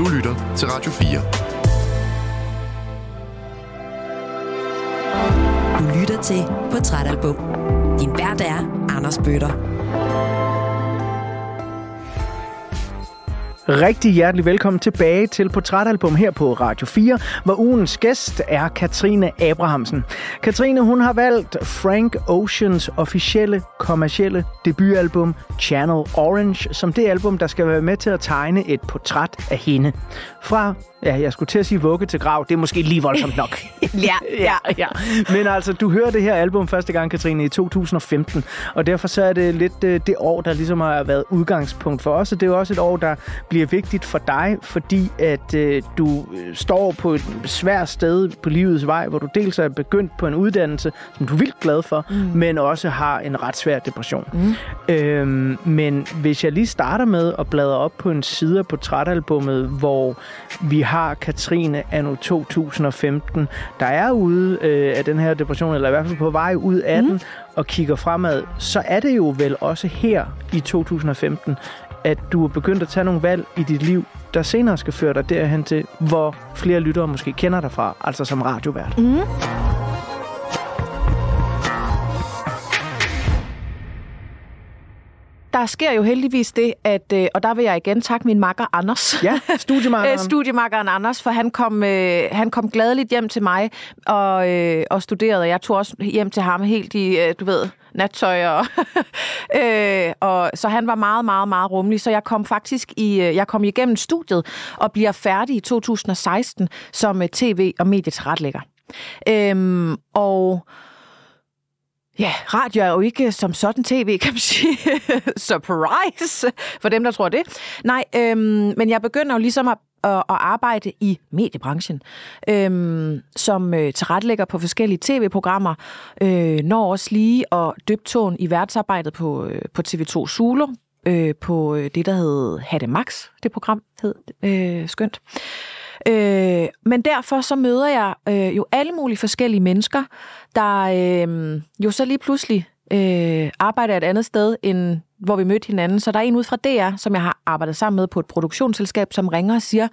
Du lytter til Radio 4. Du lytter til Portrætalbum. Din vært er Anders Bøtter. Rigtig hjertelig velkommen tilbage til Portrætalbum her på Radio 4, hvor ugens gæst er Katrine Abrahamsen. Katrine hun har valgt Frank Oceans officielle kommercielle debutalbum Channel Orange som det album, der skal være med til at tegne et portræt af hende. Fra Ja, jeg skulle til at sige vugge til grav. Det er måske lige voldsomt nok. ja, ja, ja. Men altså, du hører det her album første gang, Katrine, i 2015. Og derfor så er det lidt det, øh, det år, der ligesom har været udgangspunkt for os. Og det er også et år, der bliver vigtigt for dig, fordi at øh, du øh, står på et svært sted på livets vej, hvor du dels er begyndt på en uddannelse, som du er vildt glad for, mm. men også har en ret svær depression. Mm. Øhm, men hvis jeg lige starter med at bladre op på en side af portrætalbummet, hvor vi har Katrine anno 2015, der er ude øh, af den her depression, eller i hvert fald på vej ud af mm. den, og kigger fremad, så er det jo vel også her i 2015, at du er begyndt at tage nogle valg i dit liv, der senere skal føre dig derhen til, hvor flere lyttere måske kender dig fra, altså som radiovært. Mm. Der sker jo heldigvis det, at, øh, og der vil jeg igen takke min makker Anders. Ja, studiemakkeren. studiemakkeren Anders, for han kom, øh, han kom gladeligt hjem til mig og, øh, og studerede. Jeg tog også hjem til ham helt i, øh, du ved, nattøj. Og, øh, og, så han var meget, meget, meget rummelig. Så jeg kom faktisk i, øh, jeg kom igennem studiet og bliver færdig i 2016 som øh, tv- og medietilretlægger. Øhm, og Ja, radio er jo ikke som sådan tv, kan man sige. Surprise for dem, der tror det. Nej, øhm, men jeg begynder jo ligesom at, at, at arbejde i mediebranchen, øhm, som øh, tilrettelægger på forskellige tv-programmer, øh, når også lige og døbt i værtsarbejdet på, øh, på TV2 Zulu, øh, på øh, det, der hed Hatte Max, det program hed øh, skønt. Øh, men derfor så møder jeg øh, jo alle mulige forskellige mennesker, der øh, jo så lige pludselig øh, arbejder et andet sted, end hvor vi mødte hinanden. Så der er en ud fra DR, som jeg har arbejdet sammen med på et produktionsselskab, som ringer og siger,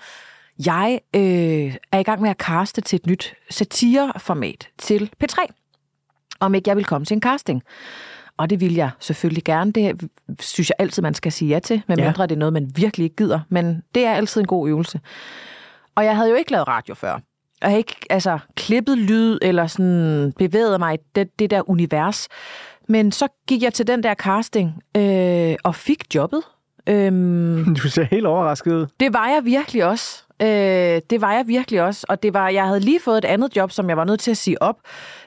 jeg øh, er i gang med at kaste til et nyt satireformat til P3. Om ikke jeg vil komme til en casting. Og det vil jeg selvfølgelig gerne. Det synes jeg altid, man skal sige ja til, medmindre ja. det er noget, man virkelig ikke gider. Men det er altid en god øvelse. Og jeg havde jo ikke lavet radio før. Jeg havde ikke altså, klippet lyd eller sådan bevæget mig i det, det der univers. Men så gik jeg til den der casting øh, og fik jobbet. Øhm, du ser helt overrasket ud. Det var jeg virkelig også. Øh, det var jeg virkelig også. Og det var, jeg havde lige fået et andet job, som jeg var nødt til at sige op,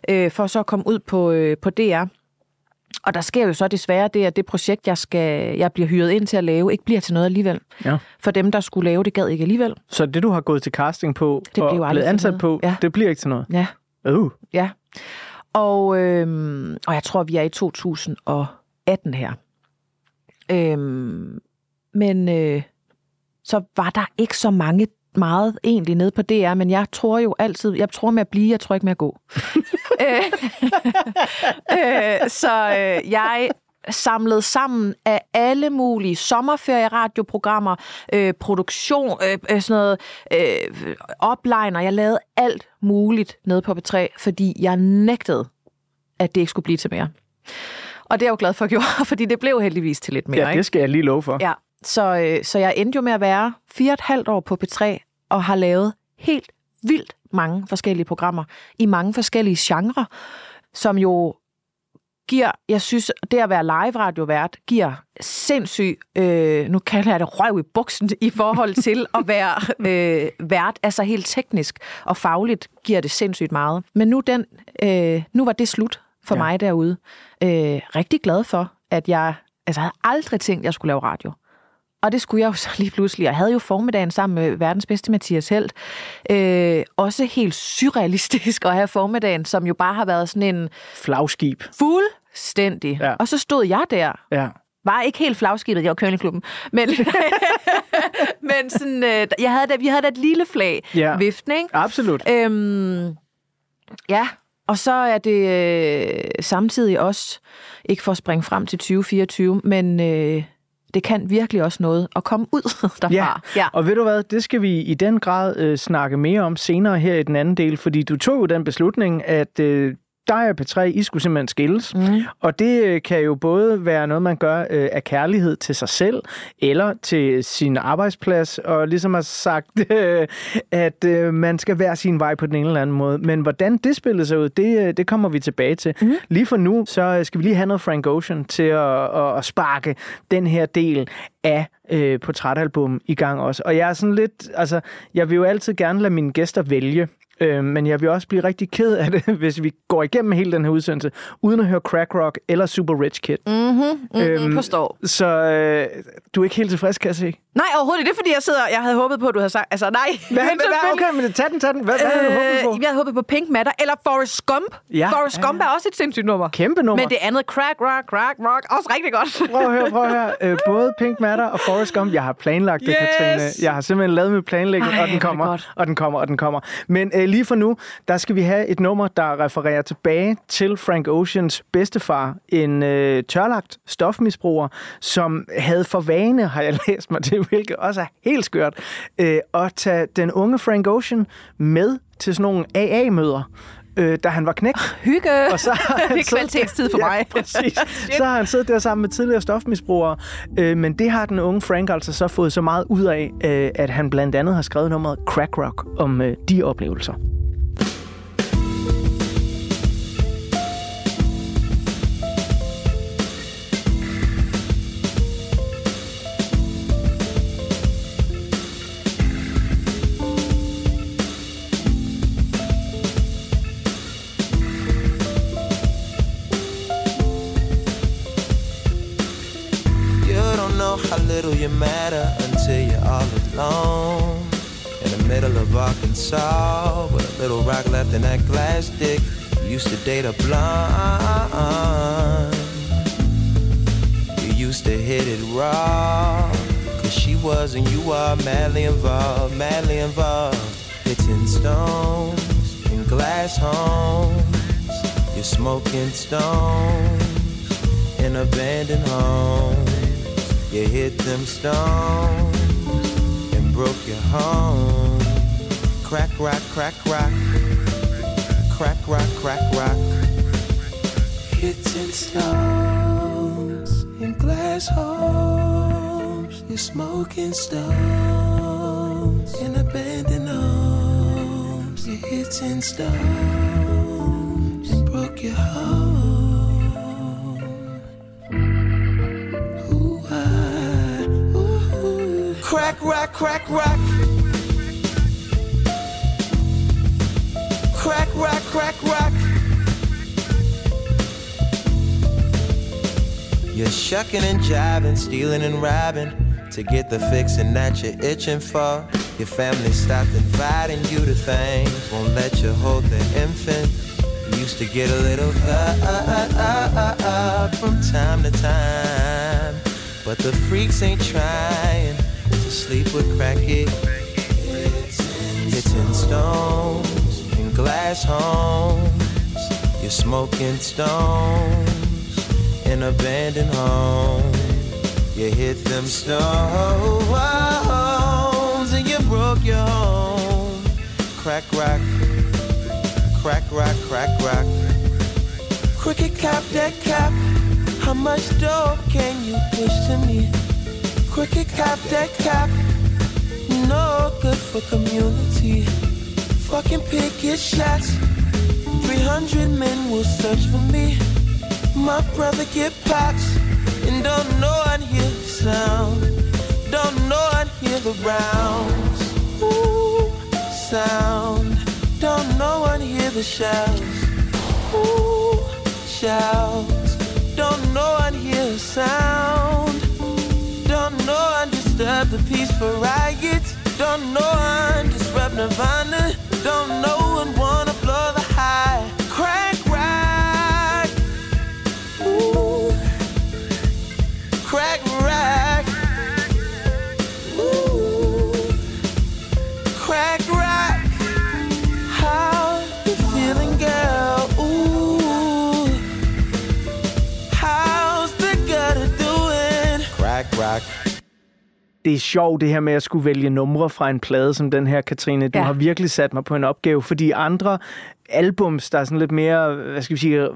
øh, for så at komme ud på, øh, på DR. Og der sker jo så desværre det, at det projekt, jeg, skal, jeg bliver hyret ind til at lave, ikke bliver til noget alligevel. Ja. For dem, der skulle lave det, gad ikke alligevel. Så det, du har gået til casting på det og blevet ansat på, ja. det bliver ikke til noget? Ja. Uh. Ja. Og, øhm, og jeg tror, vi er i 2018 her. Øhm, men øh, så var der ikke så mange meget egentlig nede på DR, men jeg tror jo altid, jeg tror med at blive, jeg tror ikke med at gå. Øh, øh, så øh, jeg samlet sammen af alle mulige sommerferie-radioprogrammer, øh, produktion, øh, øh, sådan noget, øh, opliner. Jeg lavede alt muligt nede på B3, fordi jeg nægtede, at det ikke skulle blive til mere. Og det er jeg jo glad for at gøre, fordi det blev heldigvis til lidt mere. Ja, det skal jeg lige love for. Ja, så, øh, så jeg endte jo med at være fire og et halvt år på P3 og har lavet helt vildt mange forskellige programmer i mange forskellige genrer, som jo giver, jeg synes, det at være live-radiovært, giver sindssyg, øh, nu kalder jeg det røv i buksen, i forhold til at være øh, vært. Altså helt teknisk og fagligt giver det sindssygt meget. Men nu, den, øh, nu var det slut for ja. mig derude. Øh, rigtig glad for, at jeg, altså jeg havde aldrig tænkt, at jeg skulle lave radio. Og det skulle jeg jo så lige pludselig. Jeg havde jo formiddagen sammen med verdens bedste Mathias Helt. Øh, også helt surrealistisk at have formiddagen, som jo bare har været sådan en... Flagskib. Fuldstændig. Ja. Og så stod jeg der. Ja. Var ikke helt flagskibet, jeg var kønneklubben. Men, men sådan, øh, jeg havde da, vi havde da et lille flag. Ja. Viften, ikke? Absolut. Øhm, ja, og så er det øh, samtidig også, ikke for at springe frem til 2024, men... Øh, det kan virkelig også noget at komme ud derfra. Ja. ja, og ved du hvad, det skal vi i den grad øh, snakke mere om senere her i den anden del, fordi du tog jo den beslutning, at øh, dig og P3, I skulle simpelthen skilles. Mm. Og det øh, kan jo både være noget, man gør øh, af kærlighed til sig selv, eller til sin arbejdsplads, og ligesom har sagt, øh, at øh, man skal være sin vej på den ene eller anden måde. Men hvordan det spillede sig ud, det, øh, det kommer vi tilbage til. Mm. Lige for nu, så øh, skal vi lige have noget Frank Ocean til at, at, at sparke den her del af øh, portrætalbum i gang også. Og jeg er sådan lidt, altså, jeg vil jo altid gerne lade mine gæster vælge. Øh, men jeg vil også blive rigtig ked af det, hvis vi går igennem hele den her udsendelse, uden at høre Crack Rock eller Super Rich Kid. Mm-hmm, mm-hmm, øhm, forstår. Så øh, du er ikke helt tilfreds, kan jeg se? Nej, overhovedet. Det er, fordi jeg sidder... Jeg havde håbet på, at du havde sagt... Altså, nej. Hvad, hvad, hvad, okay, men tag den, tag den. Hvad, øh, hvad havde du håbet på? Jeg havde håbet på Pink Matter eller Forrest Gump. Ja, Forrest ja, Gump er også et sindssygt nummer. Kæmpe nummer. Men det andet, Crack Rock, Crack Rock, også rigtig godt. prøv at høre, prøv at høre. Øh, både Pink Matter og Forrest Gump, jeg har planlagt det, yes. Katrine. Jeg har simpelthen lavet min planlægning, Ej, og den kommer, og den kommer, og den kommer. Men øh, lige for nu, der skal vi have et nummer, der refererer tilbage til Frank Oceans bedstefar, en øh, tørlagt stofmisbruger, som havde for vane, har jeg læst mig til, hvilket også er helt skørt, øh, at tage den unge Frank Ocean med til sådan nogle AA-møder øh, da han var knæk. Hygge! Og så det er kvalitetstid for ja, mig. præcis. så har han siddet der sammen med tidligere stofmisbrugere. Øh, men det har den unge Frank altså så fået så meget ud af, øh, at han blandt andet har skrevet nummeret Crack Rock om øh, de oplevelser. Little you matter until you're all alone. In the middle of Arkansas, with a little rock left in that glass dick. You used to date a blonde. You used to hit it raw. Cause she was and you are madly involved, madly involved. Hitting stones in glass homes. You're smoking stones in abandoned homes. You hit them stones and broke your home. Crack, rock, crack, rock. Crack, rock, crack, rock. Hitting stones in glass homes. You're smoking stones in abandoned homes. You're hitting stones and broke your home. Crack, rock, crack, rock. Crack, rock, crack, rock. You're shucking and jiving, stealing and robbing to get the fixing that you're itching for. Your family stopped inviting you to things, won't let you hold the infant. You used to get a little up from time to time, but the freaks ain't trying sleep with crackhead. Hitting stones in glass homes. You're smoking stones in abandoned homes. You hit them stones and you broke your home. Crack rock, crack rock, crack rock. Cricket cap, dead cap. How much dope can you push to me? Cricket cap, dead cap. No good for community. Fucking picket shots. 300 men will search for me. My brother get pops. And don't know I'd hear the sound. Don't know I'd hear the rounds. Ooh, sound. Don't know I'd hear the shouts. Ooh, shouts. Don't know I'd hear the sound. Disturb the peaceful riots. Don't know I disrupt Nirvana. Don't know and det er sjovt det her med at skulle vælge numre fra en plade som den her, Katrine. Du Ja. har virkelig sat mig på en opgave, fordi andre albums, der er sådan lidt mere, hvad skal vi sige,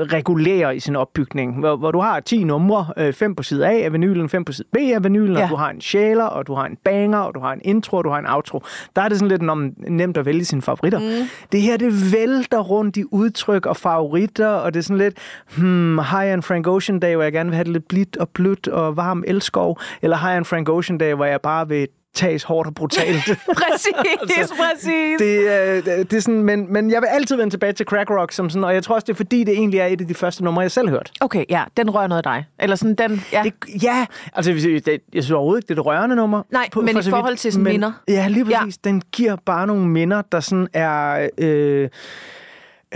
regulære i sin opbygning, hvor, hvor du har 10 numre, øh, fem på side A af vinylen, fem på side B af vinylen, Ja. og du har en sjæler, og du har en banger, og du har en intro, og du har en outro. Der er det sådan lidt nom, nemt at vælge sine favoritter. Mm. Det her, det vælter rundt i udtryk og favoritter, og det er sådan lidt, hmm, har jeg en Frank Ocean dag, hvor jeg gerne vil have det lidt blidt og blødt og varm elskov, eller har jeg en Frank Ocean dag, hvor jeg bare vil tages hårdt og brutalt. Præcis, Altså, præcis. det, øh, det, det er sådan, men, men jeg vil altid vende tilbage til Crack Rock, som sådan, og jeg tror også, det er fordi, det egentlig er et af de første numre, jeg selv hørte. Okay, ja, den rører noget af dig. Eller sådan, den, ja. Det, ja, altså det, jeg synes overhovedet ikke, det er et rørende nummer. Nej, men i så vidt. forhold til sådan minder. Ja, lige præcis. Ja. Den giver bare nogle minder, der sådan er... Øh,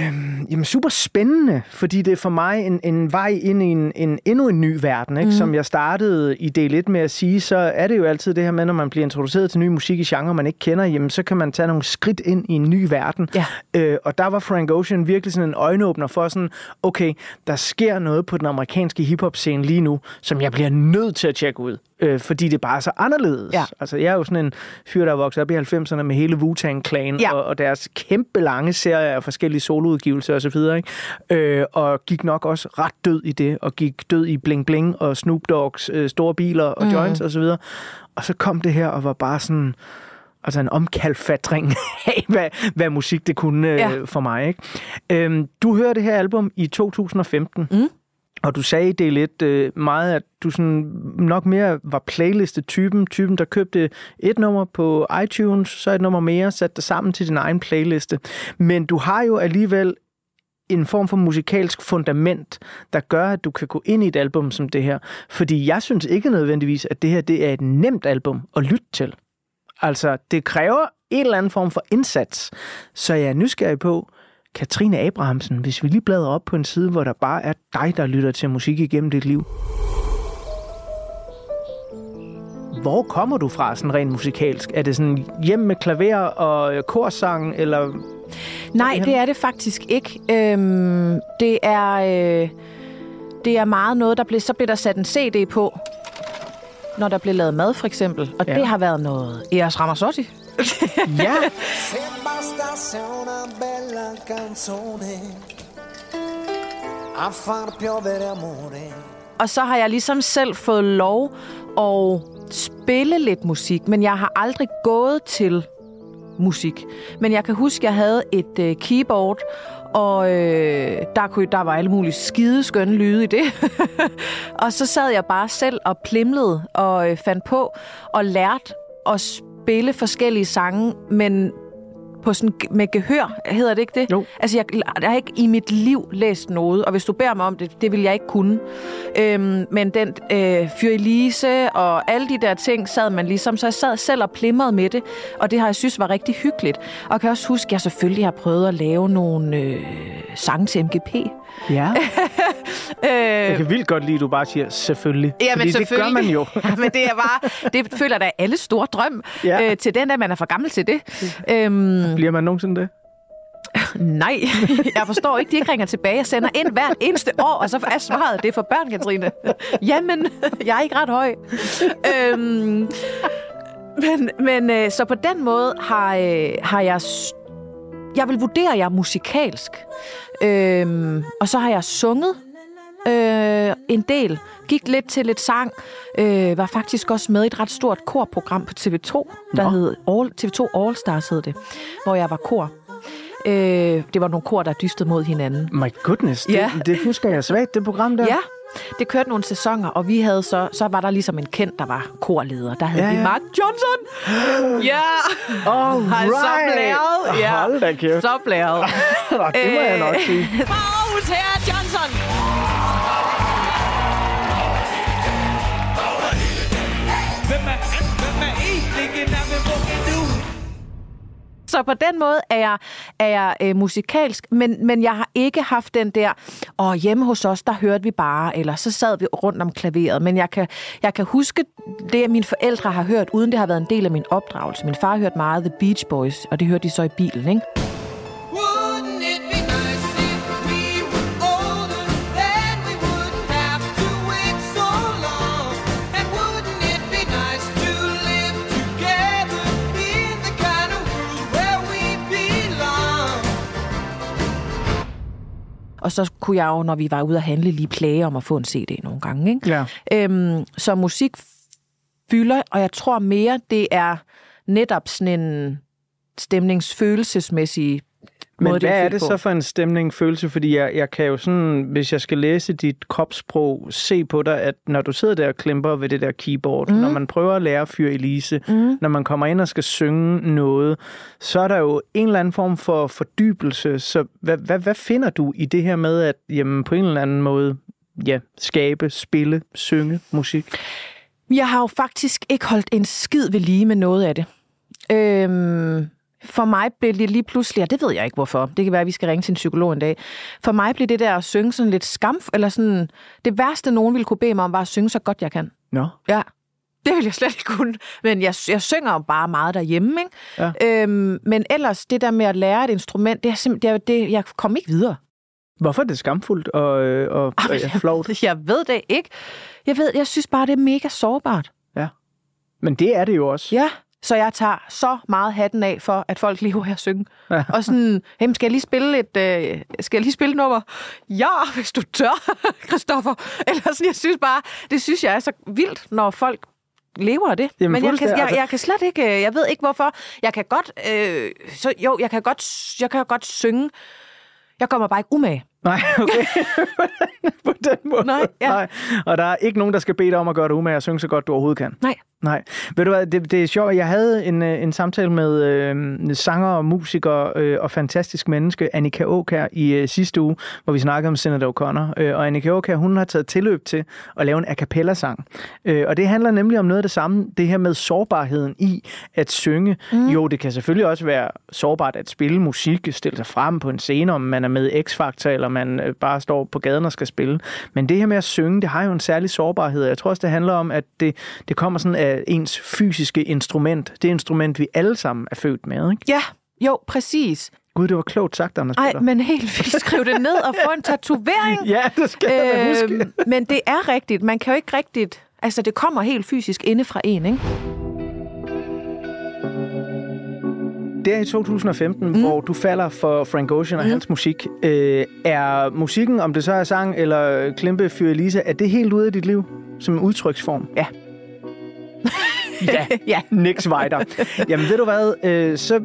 Øhm, jamen super spændende, fordi det er for mig en, en vej ind i en, en endnu en ny verden. Ikke? Mm. Som jeg startede i del 1 med at sige, så er det jo altid det her med, når man bliver introduceret til ny musik i genre, man ikke kender, jamen så kan man tage nogle skridt ind i en ny verden. Ja. Øh, og der var Frank Ocean virkelig sådan en øjenåbner for sådan, okay, der sker noget på den amerikanske hiphop-scene lige nu, som jeg bliver nødt til at tjekke ud. Øh, fordi det bare er så anderledes. Ja. Altså, jeg er jo sådan en fyr, der er vokset op i 90'erne med hele Wu-Tang-klan Ja. og, og deres kæmpe lange serie af forskellige soloudgivelser og så videre, ikke? Øh, og gik nok også ret død i det, og gik død i Bling Bling og Snoop Dogs øh, store biler og mm. joints og så videre. Og så kom det her og var bare sådan altså en omkalfatring af, hvad, hvad musik det kunne øh, Ja. for mig. Ikke? Øhm, du hørte det her album i 2015, Mm og du sagde i del 1 øh, meget, at du sådan nok mere var playliste-typen, typen, der købte et nummer på iTunes, så et nummer mere, satte det sammen til din egen playliste. Men du har jo alligevel en form for musikalsk fundament, der gør, at du kan gå ind i et album som det her. Fordi jeg synes ikke nødvendigvis, at det her det er et nemt album at lytte til. Altså, det kræver en eller anden form for indsats. Så jeg er nysgerrig på, Katrine Abrahamsen, hvis vi lige bladrer op på en side, hvor der bare er dig, der lytter til musik igennem dit liv. Hvor kommer du fra sådan rent musikalsk? Er det sådan hjem med klaver og øh, korsang, eller... Nej, det er det faktisk ikke. Øhm, det er øh, det er meget noget, der blev, så blev der sat en CD på, når der blev lavet mad, for eksempel. Og Ja. ja. det har været noget Eros Ramazzotti. Ja, Se bastasse una bella canzone a far piovere amore. Og så har jeg ligesom selv fået lov at spille lidt musik, men jeg har aldrig gået til musik. Men jeg kan huske, at jeg havde et øh, keyboard, og øh, der, kunne, der var alle mulige skide skønne lyde i det. og så sad jeg bare selv og plimlede og øh, fandt på og lærte at spille forskellige sange, men på sådan, med gehør, hedder det ikke det? Jo. Altså, jeg, jeg har ikke i mit liv læst noget, og hvis du beder mig om det, det vil jeg ikke kunne. Øhm, men den øh, Fyr Elise og alle de der ting sad man ligesom, så jeg sad selv og plimrede med det, og det har jeg synes var rigtig hyggeligt. Og jeg kan også huske, at jeg selvfølgelig har prøvet at lave nogle øh, sange til MGP. ja. Øh, Jeg kan vildt godt lide, at du bare siger selvfølgelig. Fordi det gør man jo. ja, men det er bare, det føler da alle store drøm. Ja. Ja. Øh, til den, at man er for gammel til det. Øhm, bliver man nogensinde det? Nej, jeg forstår ikke, de ikke ringer tilbage. Jeg sender ind hvert eneste år, og så er svaret, det er for børn, Katrine. Jamen, jeg er ikke ret høj. øhm, men men øh, så på den måde har, øh, har jeg... Jeg vil vurdere jer musikalsk. Øhm, og så har jeg sunget øh, en del. Gik lidt til lidt sang. Øh, var faktisk også med i et ret stort korprogram på TV2, der Nå. hed All, TV2 All Stars hed det, hvor jeg var kor. Øh, det var nogle kor, der dystede mod hinanden. My goodness, det, Ja. det husker jeg svagt, det program der. Ja, det kørte nogle sæsoner, og vi havde så, så var der ligesom en kendt, der var korleder. Der havde Ja, vi Mark Johnson. Ja, All er så right. blæret. Ja. Hold da kæft. så blæret. Det må jeg nok sige. Pause her, Johnson. Så på den måde er jeg, er jeg øh, musikalsk, men, men jeg har ikke haft den der, og hjemme hos os, der hørte vi bare, eller så sad vi rundt om klaveret. Men jeg kan, jeg kan huske det, mine forældre har hørt, uden det har været en del af min opdragelse. Min far hørte meget The Beach Boys, og det hørte de så i bilen, ikke? Og så kunne jeg jo, når vi var ude at handle, lige plage om at få en CD nogle gange. Ikke? Ja. Øhm, så musik fylder, og jeg tror mere, det er netop sådan en stemningsfølelsesmæssig Men hvad det er det på. så for en stemning, følelse? Fordi jeg, jeg kan jo sådan, hvis jeg skal læse dit kropssprog, se på dig, at når du sidder der og klemper ved det der keyboard, mm. når man prøver at lære Fyr Elise, mm. når man kommer ind og skal synge noget, så er der jo en eller anden form for fordybelse. Så hvad, hvad, hvad finder du i det her med at jamen, på en eller anden måde ja, skabe, spille, synge musik? Jeg har jo faktisk ikke holdt en skid ved lige med noget af det. Øhm, for mig blev det lige pludselig, og det ved jeg ikke hvorfor, det kan være, at vi skal ringe til en psykolog en dag. For mig blev det der at synge sådan lidt skam, eller sådan, det værste nogen ville kunne bede mig om, var at synge så godt jeg kan. Nå, Ja, det vil jeg slet ikke kunne. Men jeg, jeg synger jo bare meget derhjemme, ikke? Ja. Øhm, men ellers, det der med at lære et instrument, det er simpelthen, det, det, jeg kom ikke videre. hvorfor er det skamfuldt og, øh, og, og ja, flovt? Jeg ved det ikke. Jeg ved, jeg synes bare, det er mega sårbart. Men det er det jo også. Ja, så jeg tager så meget hatten af for, at folk lever her synge. Ja. Og sådan, hey, skal jeg lige spille et, øh, skal jeg lige spille et nummer? Ja, hvis du tør, Christoffer. Eller sådan, jeg synes bare, det synes jeg er så vildt, når folk lever af det. Jamen, Men jeg kan, jeg, altså- jeg kan slet ikke, øh, jeg ved ikke hvorfor. Jeg kan godt, øh, så, jo, jeg kan godt, jeg kan godt synge. Jeg kommer bare ikke umage. Nej, okay. på den måde. Nej, ja. Nej. Og der er ikke nogen, der skal bede dig om at gøre dig umage og synge så godt, du overhovedet kan. Nej. Nej. Ved du hvad, det, det er sjovt. Jeg havde en, øh, en samtale med øh, sanger og musiker øh, og fantastisk menneske, Annika Åkær, i øh, sidste uge, hvor vi snakkede om Senator O'Connor. Øh, og Annika Åkær, hun har taget tilløb til at lave en a cappella-sang. Øh, og det handler nemlig om noget af det samme, det her med sårbarheden i at synge. Mm. Jo, det kan selvfølgelig også være sårbart at spille musik, stille sig frem på en scene, om man er med X-Factor, eller man øh, bare står på gaden og skal spille. Men det her med at synge, det har jo en særlig sårbarhed. Jeg tror også, det handler om, at det, det kommer sådan af ens fysiske instrument. Det instrument, vi alle sammen er født med, ikke? Ja, jo, præcis. Gud, det var klogt sagt, Anders Ej, Peter. men helt vildt. Skriv det ned og få en tatovering. Ja, det skal jeg huske. Øhm, men det er rigtigt. Man kan jo ikke rigtigt... Altså, det kommer helt fysisk inde fra en, ikke? Der i 2015, mm. hvor du falder for Frank Ocean og mm. hans musik, øh, er musikken, om det så er sang eller Klempe Fyr Elisa, er det helt ude af dit liv som en udtryksform? Ja. ja, Ja. Niks Weider. Jamen ved du hvad, øh, så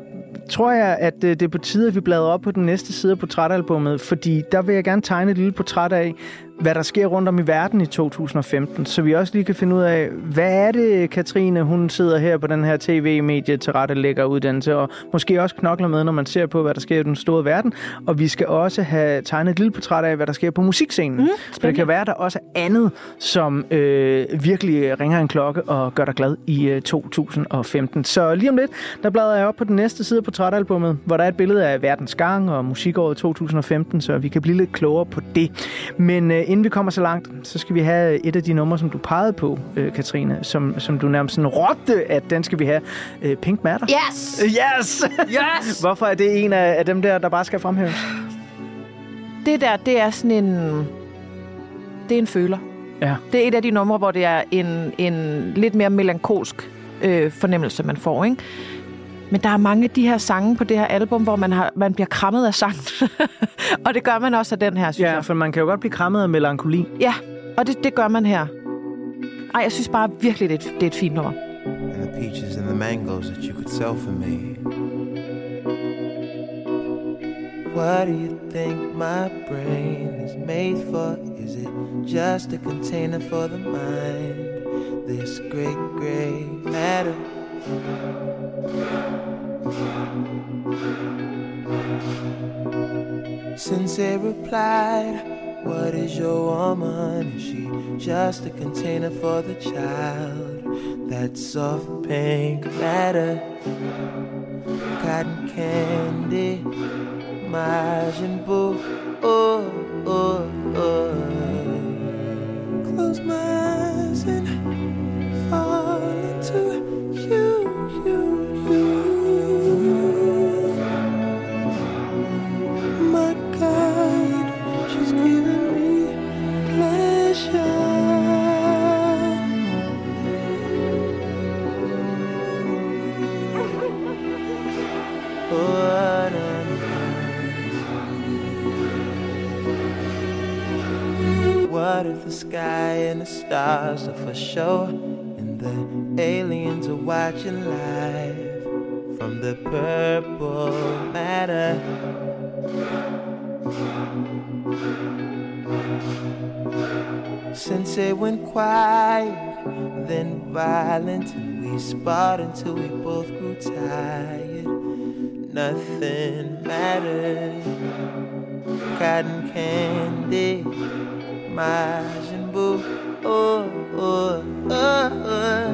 tror jeg, at øh, det er på tide, at vi bladrer op på den næste side af portrætalbummet, fordi der vil jeg gerne tegne et lille portræt af, hvad der sker rundt om i verden i 2015, så vi også lige kan finde ud af, hvad er det, Katrine, hun sidder her på den her tv-medie til rette lægger uddannelse, og måske også knokler med, når man ser på, hvad der sker i den store verden. Og vi skal også have tegnet et lille portræt af, hvad der sker på musikscenen. Mm, For det kan være, der også er andet, som øh, virkelig ringer en klokke og gør dig glad i øh, 2015. Så lige om lidt, der bladrer jeg op på den næste side af portrætalbummet, hvor der er et billede af verdens gang og musikåret 2015, så vi kan blive lidt klogere på det. Men øh, inden vi kommer så langt, så skal vi have et af de numre, som du pegede på, øh, Katrine, som, som du nærmest sådan råbte, at den skal vi have. Øh, Pink Matter. Yes! Yes! Yes! Hvorfor er det en af, af dem der, der bare skal fremhæves? Det der, det er sådan en... Det er en føler. Ja. Det er et af de numre, hvor det er en, en lidt mere melankolsk øh, fornemmelse, man får, ikke? Men der er mange af de her sange på det her album, hvor man, har, man bliver krammet af sang. og det gør man også af den her, synes Ja, jeg. for man kan jo godt blive krammet af melankoli. Ja, og det, det gør man her. Ej, jeg synes bare virkelig, det er et, det er et fint nummer. and the peaches and the mangoes that you could sell for me. What do you think my brain is made for? Is it just a container for the mind? This great gray matter. Sensei replied, What is your woman? Is she just a container for the child? That soft pink matter, cotton candy, Majin Buu. Oh, oh, oh. Close my sky and the stars are for show, and the aliens are watching live from the purple matter. Since it went quiet, then violent, we sparred until we both grew tired. Nothing mattered. Cotton candy, Majin Buu. Oh, oh, oh.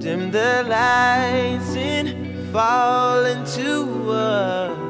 Dim the lights and fall into uh,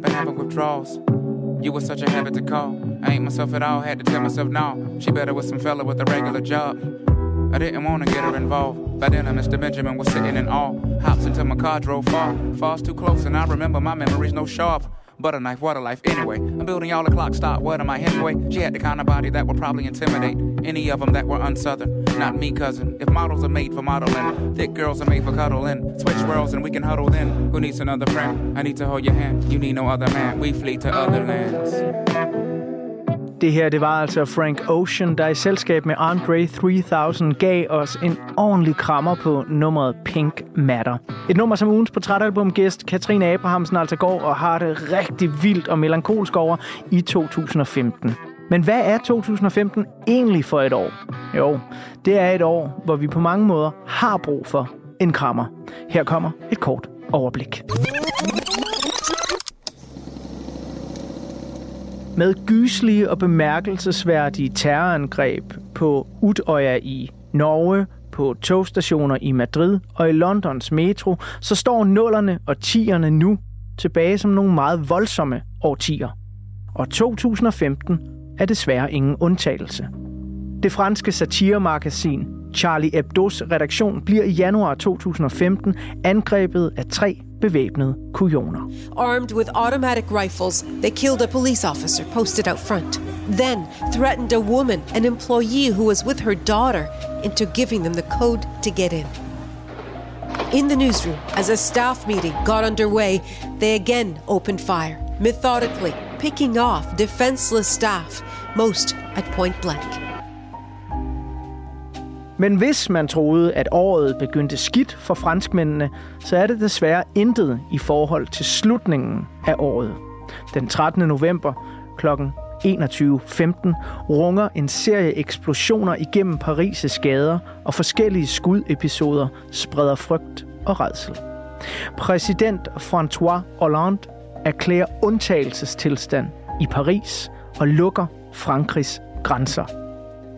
been having withdrawals. You was such a habit to call. I ain't myself at all, had to tell myself no. She better with some fella with a regular job. I didn't wanna get her involved. By then, I Mr. Benjamin was sitting in awe. Hops into my car, drove far. Falls too close, and I remember my memories no sharp. Butter knife, water life, anyway. I'm building y'all a clock stop. What am I, Hemingway? She had the kind of body that would probably intimidate any of them that were unsouthern. Not me, cousin. If models are made for modeling, thick girls are made for cuddling. Switch worlds and we can huddle then. Who needs another friend? I need to hold your hand. You need no other man. We flee to other lands. Det her, det var altså Frank Ocean, der i selskab med Andre 3000 gav os en ordentlig krammer på nummeret Pink Matter. Et nummer, som ugens portrætalbumgæst Katrine Abrahamsen altså går og har det rigtig vildt og melankolsk over i 2015. Men hvad er 2015 egentlig for et år? Jo, det er et år, hvor vi på mange måder har brug for en krammer. Her kommer et kort overblik. Med gyslige og bemærkelsesværdige terrorangreb på Utøya i Norge, på togstationer i Madrid og i Londons metro, så står nullerne og tierne nu tilbage som nogle meget voldsomme årtier. Og 2015 er desværre ingen undtagelse. Det franske satiremagasin Charlie Hebdo's redaktion bliver i januar 2015 angrebet af tre bevæbnede kujoner. Armed with automatic rifles, they killed a police officer posted out front. Then threatened a woman, an employee who was with her daughter, into giving them the code to get in. In the newsroom, as a staff meeting got underway, they again opened fire, methodically picking off defenseless staff, most at point blank. Men hvis man troede, at året begyndte skidt for franskmændene, så er det desværre intet i forhold til slutningen af året. Den 13. november kl. 21.15 runger en serie eksplosioner igennem Paris' gader, og forskellige skudepisoder spreder frygt og redsel. Præsident François Hollande erklærer undtagelsestilstand i Paris og lukker Frankrigs grænser.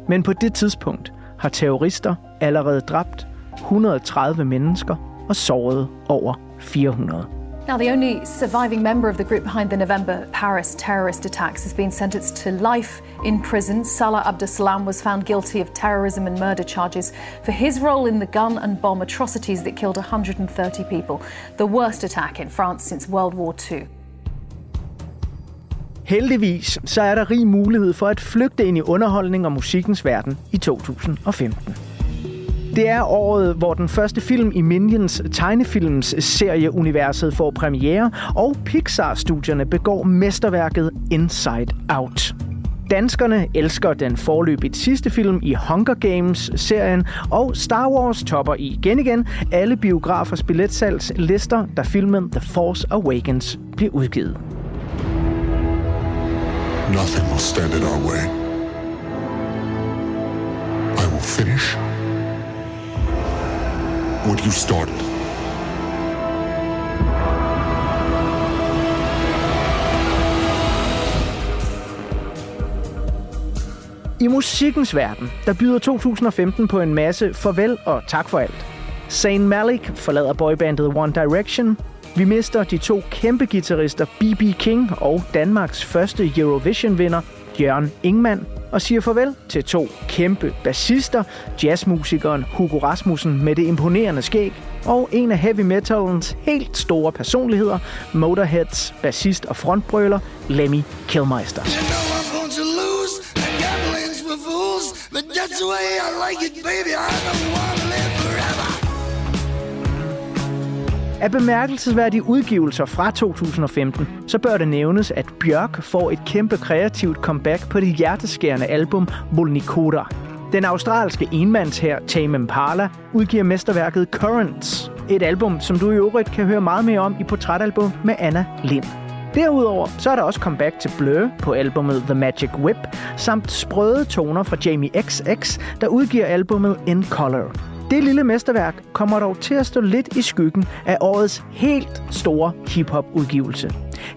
Men på det tidspunkt har terrorister allerede dræbt 130 mennesker og såret over 400. Now, the only surviving member of the group behind the November Paris terrorist attacks has been sentenced to life in prison. Salah Abdeslam was found guilty of terrorism and murder charges for his role in the gun and bomb atrocities that killed 130 people, the worst attack in France since World War II. Heldigvis så er der rig mulighed for at flygte ind i underholdning og musikkens verden i 2015. Det er året, hvor den første film i Minions tegnefilms serieuniverset får premiere, og Pixar-studierne begår mesterværket Inside Out. Danskerne elsker den forløbigt sidste film i Hunger Games-serien, og Star Wars topper igen igen alle biografers billetsalgslister, da filmen The Force Awakens bliver udgivet. Nothing will stand in our way. I will finish what you started. I musikkens verden, der byder 2015 på en masse farvel og tak for alt. Zayn Malik forlader boybandet One Direction. Vi mister de to kæmpe guitarister B.B. King og Danmarks første Eurovision-vinder, Jørgen Ingman, og siger farvel til to kæmpe bassister, jazzmusikeren Hugo Rasmussen med det imponerende skæg, og en af heavy metalens helt store personligheder, Motorheads bassist og frontbrøler, Lemmy Kilmister. You know fools. Like it, baby. I don't live af bemærkelsesværdige udgivelser fra 2015, så bør det nævnes, at Bjørk får et kæmpe kreativt comeback på det hjerteskærende album Volnikoda. Den australske enmandsher Tame Impala udgiver mesterværket Currents. Et album, som du i øvrigt kan høre meget mere om i portrætalbum med Anna Lind. Derudover så er der også comeback til Blur på albumet The Magic Whip, samt sprøde toner fra Jamie XX, der udgiver albumet In Color. Det lille mesterværk kommer dog til at stå lidt i skyggen af årets helt store hip-hop-udgivelse.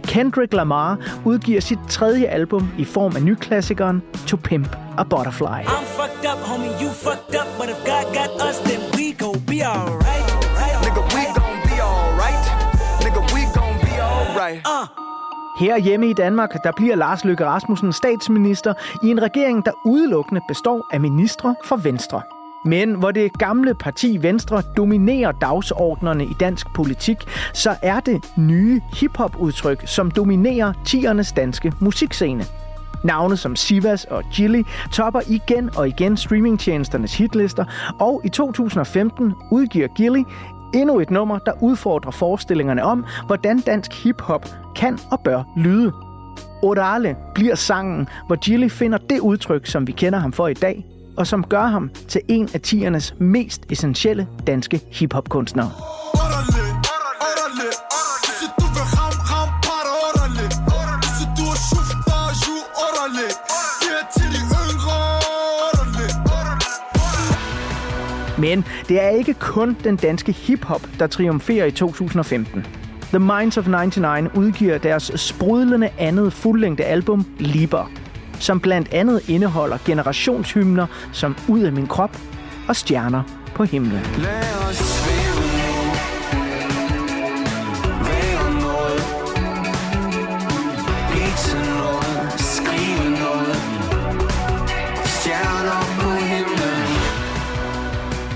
Kendrick Lamar udgiver sit tredje album i form af nyklassikeren To Pimp a Butterfly. I'm fucked up, homie, you fucked up, but if God got us, then we gon' be alright. Nigga, we gon' be alright. Nigga, we gon' be alright. Uh. Her hjemme i Danmark, der bliver Lars Løkke Rasmussen statsminister i en regering, der udelukkende består af ministre for Venstre. Men hvor det gamle parti Venstre dominerer dagsordnerne i dansk politik, så er det nye hiphop-udtryk, som dominerer tiernes danske musikscene. Navne som Sivas og Gilly topper igen og igen streamingtjenesternes hitlister, og i 2015 udgiver Gilly endnu et nummer, der udfordrer forestillingerne om, hvordan dansk hiphop kan og bør lyde. Orale bliver sangen, hvor Gilly finder det udtryk, som vi kender ham for i dag, og som gør ham til en af tiernes mest essentielle danske hiphopkunstnere. Men det er ikke kun den danske hiphop, der triumferer i 2015. The Minds of 99 udgiver deres sprudlende andet fuldlængde album Liber, som blandt andet indeholder generationshymner som Ud af min krop og Stjerner på himlen. Lad os svinde.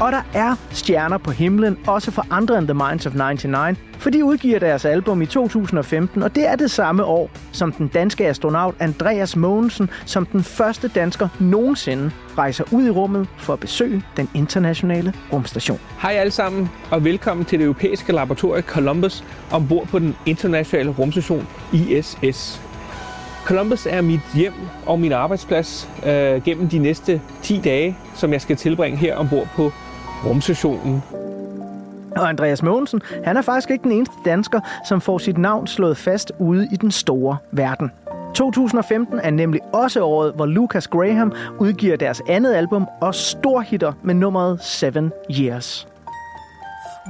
Og der er stjerner på himlen, også for andre end The Minds of 99, for de udgiver deres album i 2015, og det er det samme år, som den danske astronaut Andreas Mogensen som den første dansker nogensinde rejser ud i rummet for at besøge den internationale rumstation. Hej alle sammen, og velkommen til det europæiske laboratorium Columbus ombord på den internationale rumstation ISS. Columbus er mit hjem og min arbejdsplads øh, gennem de næste 10 dage, som jeg skal tilbringe her ombord på rumstationen. Og Andreas Mogensen, han er faktisk ikke den eneste dansker, som får sit navn slået fast ude i den store verden. 2015 er nemlig også året, hvor Lucas Graham udgiver deres andet album og storhitter med nummeret Seven Years.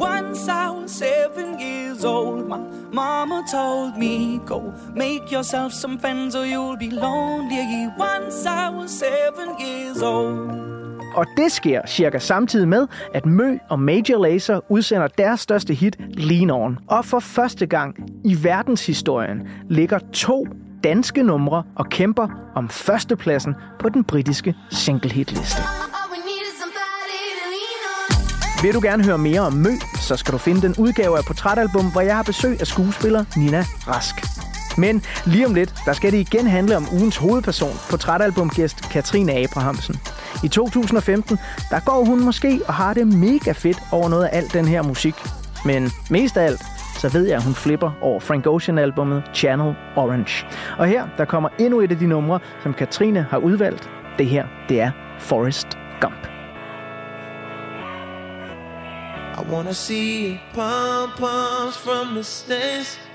Once I was seven years old, my mama told me, Go make yourself some friends or you'll be lonely. Once I was seven years old. Og det sker cirka samtidig med, at Mø og Major Lazer udsender deres største hit, Lean On. Og for første gang i verdenshistorien ligger to danske numre og kæmper om førstepladsen på den britiske single-hitliste. Vil du gerne høre mere om Mø, så skal du finde den udgave af portrætalbum, hvor jeg har besøg af skuespiller Nina Rask. Men lige om lidt, der skal det igen handle om ugens hovedperson, portrætalbumgæst Katrine Abrahamsen. I 2015, der går hun måske og har det mega fedt over noget af alt den her musik. Men mest af alt, så ved jeg, at hun flipper over Frank Ocean-albummet Channel Orange. Og her, der kommer endnu et af de numre, som Katrine har udvalgt. Det her, det er Forrest Gump. I wanna see pom poms from the stands.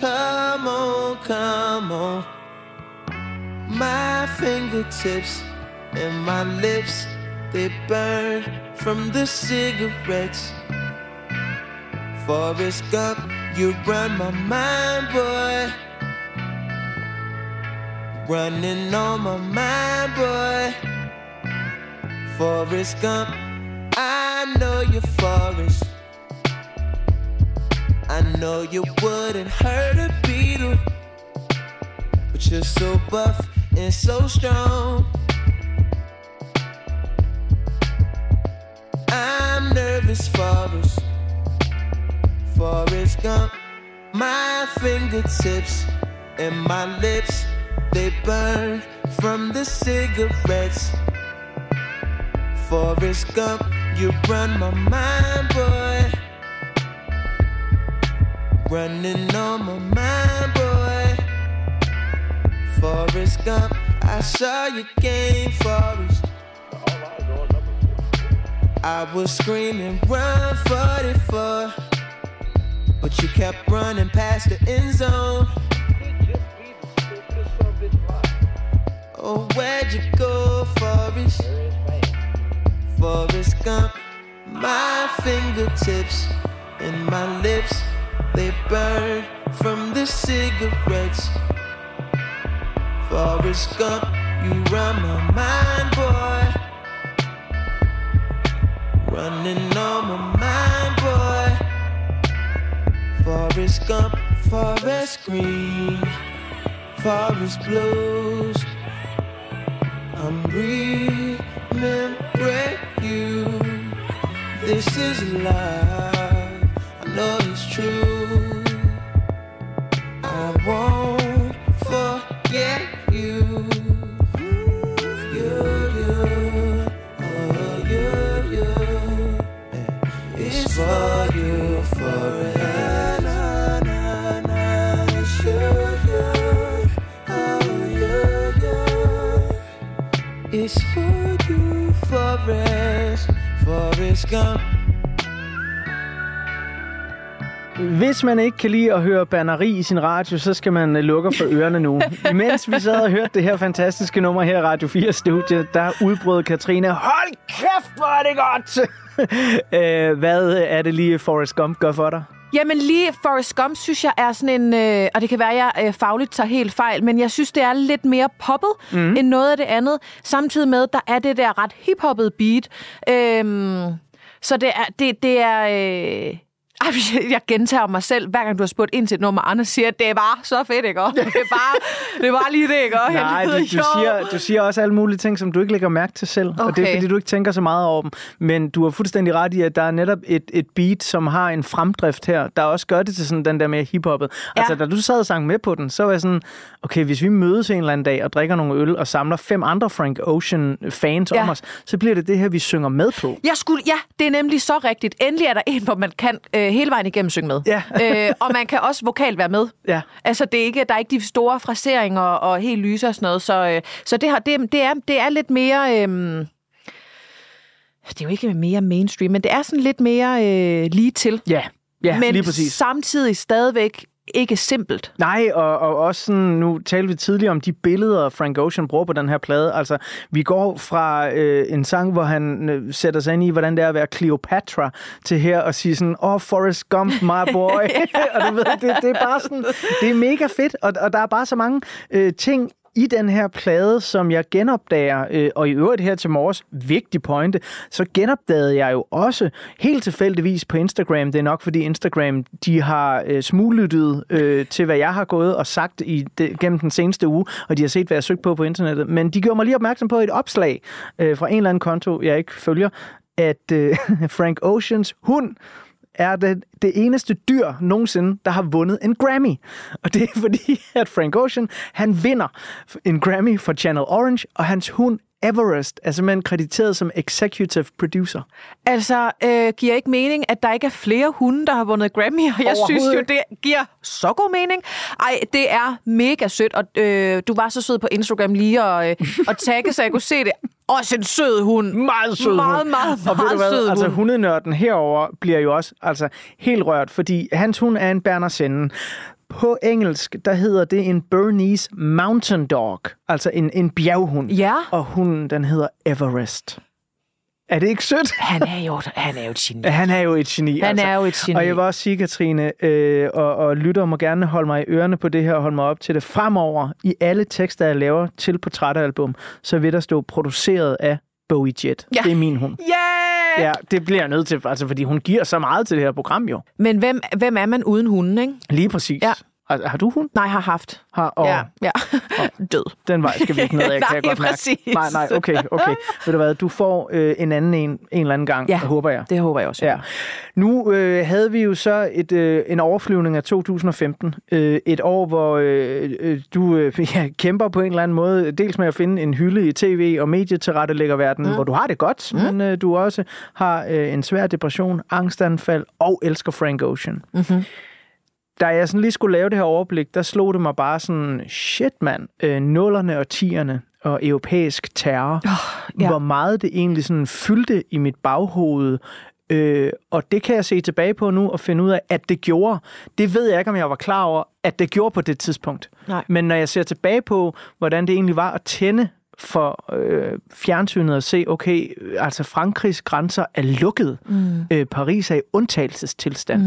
Come on, come on. My fingertips and my lips, they burn from the cigarettes. Forrest Gump, you run my mind, boy. Running on my mind, boy. Forrest Gump, I know you're forest. I know you wouldn't hurt a beetle, but you're so buff and so strong. I'm nervous, Forrest. Forrest Gump. My fingertips and my lips, they burn from the cigarettes. Forrest Gump, you run my mind, boy. Running on my mind, boy. Forrest Gump, I saw your game, Forrest. I was screaming, run 44. But you kept running past the end zone. Oh, where'd you go, Forrest? Forrest Gump. My fingertips and my lips, they burn from the cigarettes. Forrest Gump, you run my mind, boy. Running on my mind, boy. Forrest Gump, Forest Green, Forest Blues. I'm remembering you. This is love. It's true. I won't forget you. You, you, oh, you, you. It's for you forever. Na, for Forrest, Forrest Gump. Hvis man ikke kan lide at høre banneri i sin radio, så skal man øh, lukke for ørerne nu. Imens vi sad og hørte det her fantastiske nummer her i Radio 4 Studio, der udbrød Katrine, hold kæft, hvor er det godt! Øh, Hvad er det lige, Forrest Gump gør for dig? Jamen lige Forrest Gump synes jeg er sådan en, øh, og det kan være, at jeg øh, fagligt tager helt fejl, men jeg synes, det er lidt mere poppet mm. end noget af det andet. Samtidig med, der er det der ret hiphoppet beat. Øhm, så det er, det, det er, øh, jeg- gentager mig selv, hver gang du har spurgt ind til et nummer, Anders siger, det er bare så fedt, ikke? Det er bare, det bare lige det, ikke? Nej, du, du, siger, du siger også alle mulige ting, som du ikke lægger mærke til selv. Og det er, Okay. fordi du ikke tænker så meget over dem. Men du har fuldstændig ret i, at der er netop et, et beat, som har en fremdrift her, der også gør det til sådan den der mere hiphoppet. Ja. Altså, da du sad og sang med på den, så var jeg sådan, okay, hvis vi mødes en eller anden dag og drikker nogle øl og samler fem andre Frank Ocean-fans. Ja. om os, så bliver det det her, vi synger med på. Jeg skulle, ja, det er nemlig så rigtigt. Endelig er der en, hvor man kan øh, hele vejen igennem synge med. Ja. øh, og man kan også vokalt være med. Ja. Altså, det er ikke, der er ikke de store fraseringer og helt lyse og sådan noget. Så, øh, så det, har, det, det, er, det er lidt mere... Øh, det er jo ikke mere mainstream, men det er sådan lidt mere øh, lige til. Ja, ja men lige præcis. samtidig stadigvæk ikke simpelt. Nej, og, og også sådan, nu talte vi tidligere om de billeder, Frank Ocean bruger på den her plade. Altså, vi går fra øh, en sang, hvor han øh, sætter sig ind i, hvordan det er at være Cleopatra, til her og sige sådan, åh, oh, Forrest Gump, my boy. og du ved, det, det er bare sådan, det er mega fedt, og, og der er bare så mange øh, ting i den her plade, som jeg genopdager, øh, og i øvrigt her til morges, vigtig pointe, så genopdagede jeg jo også helt tilfældigvis på Instagram. Det er nok, fordi Instagram, de har øh, smuglyttet øh, til, hvad jeg har gået og sagt i det, gennem den seneste uge, og de har set, hvad jeg har søgt på på internettet. Men de gjorde mig lige opmærksom på et opslag øh, fra en eller anden konto, jeg ikke følger, at øh, Frank Oceans hund er det, det eneste dyr nogensinde, der har vundet en Grammy. Og det er fordi, at Frank Ocean, han vinder en Grammy for Channel Orange, og hans hund Everest er simpelthen krediteret som executive producer. Altså, øh, giver ikke mening, at der ikke er flere hunde, der har vundet Grammy, og jeg synes jo, det giver så god mening. Ej, det er mega sødt, og øh, du var så sød på Instagram lige og, øh, og tagge, så jeg kunne se det. Også en sød hund. Meget sød Meget, hund. meget, Og ved meget hvad, sød altså hund. hundenørden herover bliver jo også altså, helt rørt, fordi hans hund er en Berner Sennen. På engelsk, der hedder det en Bernese Mountain Dog, altså en, en bjerghund. Ja. Og hunden, den hedder Everest. Er det ikke sødt? Han er jo, han er jo et geni. Han er jo et geni. altså. Han er jo et geni. Og jeg vil også sige, Katrine, øh, og, og lytter må gerne holde mig i ørerne på det her, og holde mig op til det. Fremover, i alle tekster, jeg laver til portrætalbum, så vil der stå produceret af Bowie Jet. Ja. Det er min hund. Yeah! Ja, det bliver jeg nødt til, altså, fordi hun giver så meget til det her program jo. Men hvem, hvem er man uden hunden, ikke? Lige præcis. Ja. Har, har du hund? Nej, har haft. Har, og, Ja, ja. Død. Den vej skal vi ikke ned af, kan Nej, jeg godt mærke. præcis. Nej, nej, okay, okay. Ved du hvad, du får øh, en anden en, en eller anden gang, Ja, håber jeg. det håber jeg også. Ja. Nu øh, havde vi jo så et, øh, en overflyvning af 2015. Øh, et år, hvor øh, øh, du øh, ja, kæmper på en eller anden måde, dels med at finde en hylde i tv- og medietilrettelæggerverdenen, mm. hvor du har det godt, mm. men øh, du også har øh, en svær depression, angstanfald og elsker Frank Ocean. Mm-hmm. Da jeg sådan lige skulle lave det her overblik, der slog det mig bare sådan, shit mand, øh, nullerne og tierne og europæisk terror, oh, ja. hvor meget det egentlig sådan fyldte i mit baghoved, Øh, og det kan jeg se tilbage på nu og finde ud af, at det gjorde. Det ved jeg ikke, om jeg var klar over, at det gjorde på det tidspunkt. Nej. Men når jeg ser tilbage på, hvordan det egentlig var at tænde for øh, fjernsynet og se, okay, altså Frankrigs grænser er lukket. Mm. Øh, Paris er i undtagelsestilstand.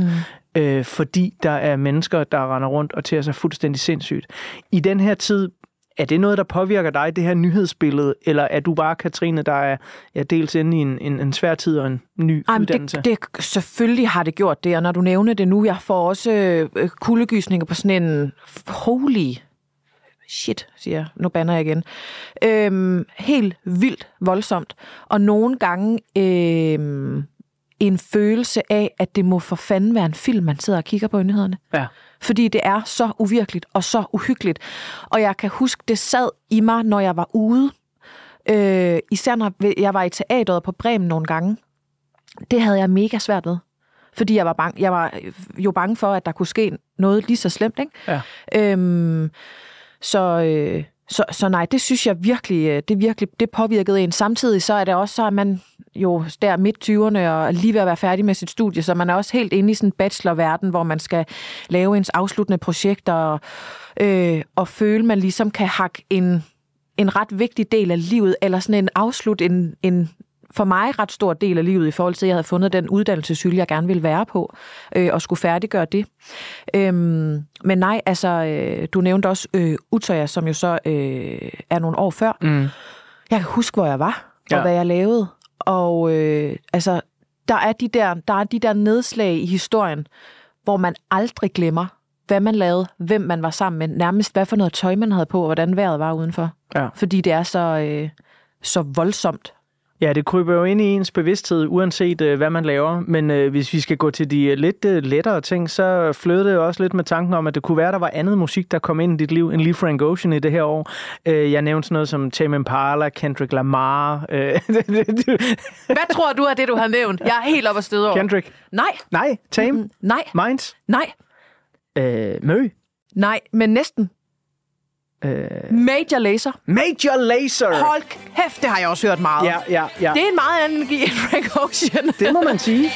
Øh, fordi der er mennesker, der render rundt og tager sig fuldstændig sindssygt. I den her tid, er det noget, der påvirker dig, det her nyhedsbillede, eller er du bare, Katrine, der er ja, dels inde i en, en, en svær tid og en ny Ej, men uddannelse? det, det, selvfølgelig har det gjort det, og når du nævner det nu, jeg får også øh, kuldegysninger på sådan en holy shit, siger jeg. Nu banner jeg igen. Øhm, helt vildt voldsomt. Og nogle gange øhm, en følelse af, at det må for fanden være en film, man sidder og kigger på nyhederne. Ja. Fordi det er så uvirkeligt og så uhyggeligt. Og jeg kan huske, det sad i mig, når jeg var ude. Øh, især når jeg var i teateret på Bremen nogle gange. Det havde jeg mega svært ved. Fordi jeg var, bange, jeg var jo bange for, at der kunne ske noget lige så slemt. Ikke? Ja. Øhm, så, øh, så, så nej, det synes jeg virkelig, øh, det virkelig, det påvirkede en. Samtidig så er det også så, at man jo der midt 20'erne og lige ved at være færdig med sit studie, så man er også helt inde i sådan en bachelorverden, hvor man skal lave ens afsluttende projekter og, øh, og føle, man ligesom kan hakke en, en ret vigtig del af livet, eller sådan en afslut, en, en for mig ret stor del af livet i forhold til, at jeg havde fundet den uddannelseshylde, jeg gerne ville være på, øh, og skulle færdiggøre det. Øhm, men nej, altså, øh, du nævnte også øh, Utøya, som jo så øh, er nogle år før. Mm. Jeg kan huske, hvor jeg var, og Ja. hvad jeg lavede. Og øh, altså, der er, de der, der er de der nedslag i historien, hvor man aldrig glemmer, hvad man lavede, hvem man var sammen med, nærmest hvad for noget tøj, man havde på, og hvordan vejret var udenfor. Ja. Fordi det er så, øh, så voldsomt. Ja, det kryber jo ind i ens bevidsthed, uanset øh, hvad man laver. Men øh, hvis vi skal gå til de øh, lidt øh, lettere ting, så flød det også lidt med tanken om, at det kunne være, der var andet musik, der kom ind i dit liv, end lige Frank Ocean i det her år. Øh, jeg nævnte sådan noget som Tame Impala, Kendrick Lamar. Øh, Hvad tror du er det, du har nævnt? Jeg er helt op at støde over. Kendrick. Nej. Nej, Tame. Mm, nej. Minds. Nej. Øh, Mø. Nej, men næsten. Øh, Major Laser. Major Laser. Hold kæft, det har jeg også hørt meget. Ja, ja, ja. Det er en meget anden energi end Frank Ocean. Det må man sige.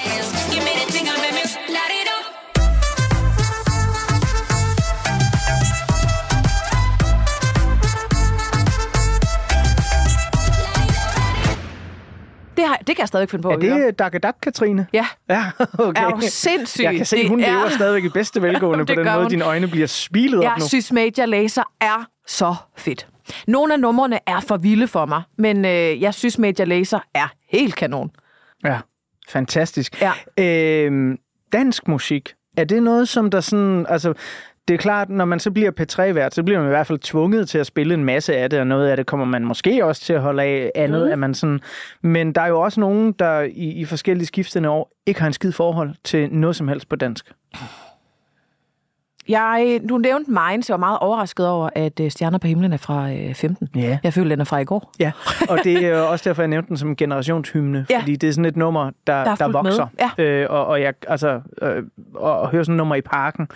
Det, har, det kan jeg stadig finde på Er det Dagadat, Katrine? Ja. Ja, okay. Er du sindssyg? Jeg kan se, Det hun er- lever stadigvæk i bedste velgående på den måde, hun. dine øjne bliver spilet op Jeg nu. synes, Major Laser er så fedt. Nogle af numrene er for vilde for mig, men øh, jeg synes, Major Laser er helt kanon. Ja, fantastisk. Ja. Øhm, dansk musik, er det noget, som der sådan... Altså, det er klart, når man så bliver P3-vært, så bliver man i hvert fald tvunget til at spille en masse af det, og noget af det kommer man måske også til at holde af, andet mm. er man sådan... Men der er jo også nogen, der i, i forskellige skiftende år ikke har en skid forhold til noget som helst på dansk. Jeg, du nævnte Minds, jeg var meget overrasket over, at øh, Stjerner på himlen er fra øh, 15. Ja. Jeg føler, den er fra i går. Ja, og det er også derfor, jeg nævnte den som en generationshymne, Ja. fordi det er sådan et nummer, der, Der der, er fulgt med. vokser. Ja. Øh, og, og jeg, altså, øh, og, og høre sådan et nummer i parken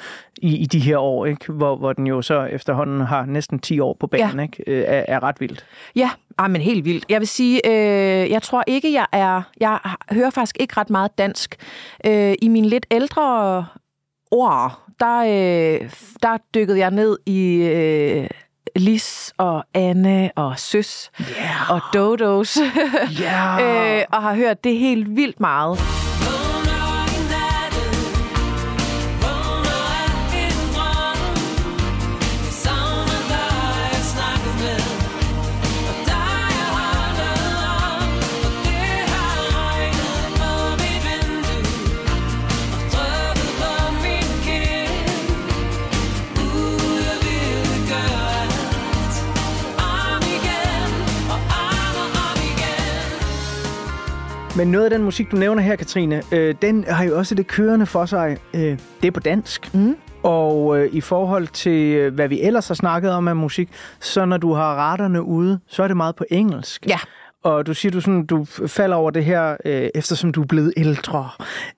i, i de her år, ikke? Hvor, hvor den jo så efterhånden har næsten 10 år på banen, Ja. ikke? Øh, er, er ret vildt. Ja, ah, men helt vildt. Jeg vil sige, øh, jeg tror ikke, jeg er... Jeg hører faktisk ikke ret meget dansk. Øh, I mine lidt ældre år, der, øh, der dykkede jeg ned i øh, Lis og Anne og Søs yeah. og Dodos. Yeah. øh, og har hørt det helt vildt meget. Men noget af den musik, du nævner her, Katrine, øh, den har jo også det kørende for sig. Øh, det er på dansk. Mm. Og øh, i forhold til, øh, hvad vi ellers har snakket om af musik, så når du har retterne ude, så er det meget på engelsk. Ja. Og du siger, du, sådan, du falder over det her, øh, eftersom du er blevet ældre.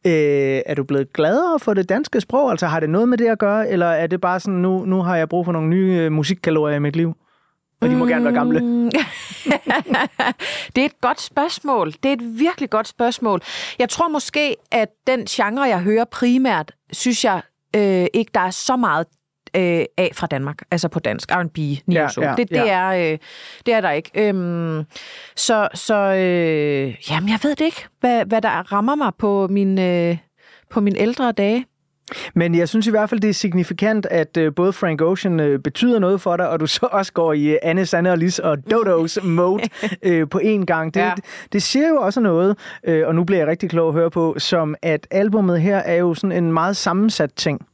Øh, er du blevet gladere for det danske sprog? Altså har det noget med det at gøre? Eller er det bare sådan, nu, nu har jeg brug for nogle nye øh, musikkalorier i mit liv? Og de må gerne være gamle. Mm. det er et godt spørgsmål. Det er et virkelig godt spørgsmål. Jeg tror måske, at den genre, jeg hører primært, synes jeg øh, ikke, der er så meget øh, af fra Danmark, altså på dansk, R&B, neo Ja, ja, det, det, ja. er, øh, det er der ikke. Øhm, så så øh, jamen, jeg ved det ikke, hvad, hvad der rammer mig på min, øh, på mine ældre dage. Men jeg synes i hvert fald, det er signifikant, at øh, både Frank Ocean øh, betyder noget for dig, og du så også går i øh, Anne, Sanne og Lis og Dodos mode på én gang. Det, Ja. det, siger jo også noget, og nu bliver jeg rigtig klog at høre på, som at albummet her er jo sådan en meget sammensat ting.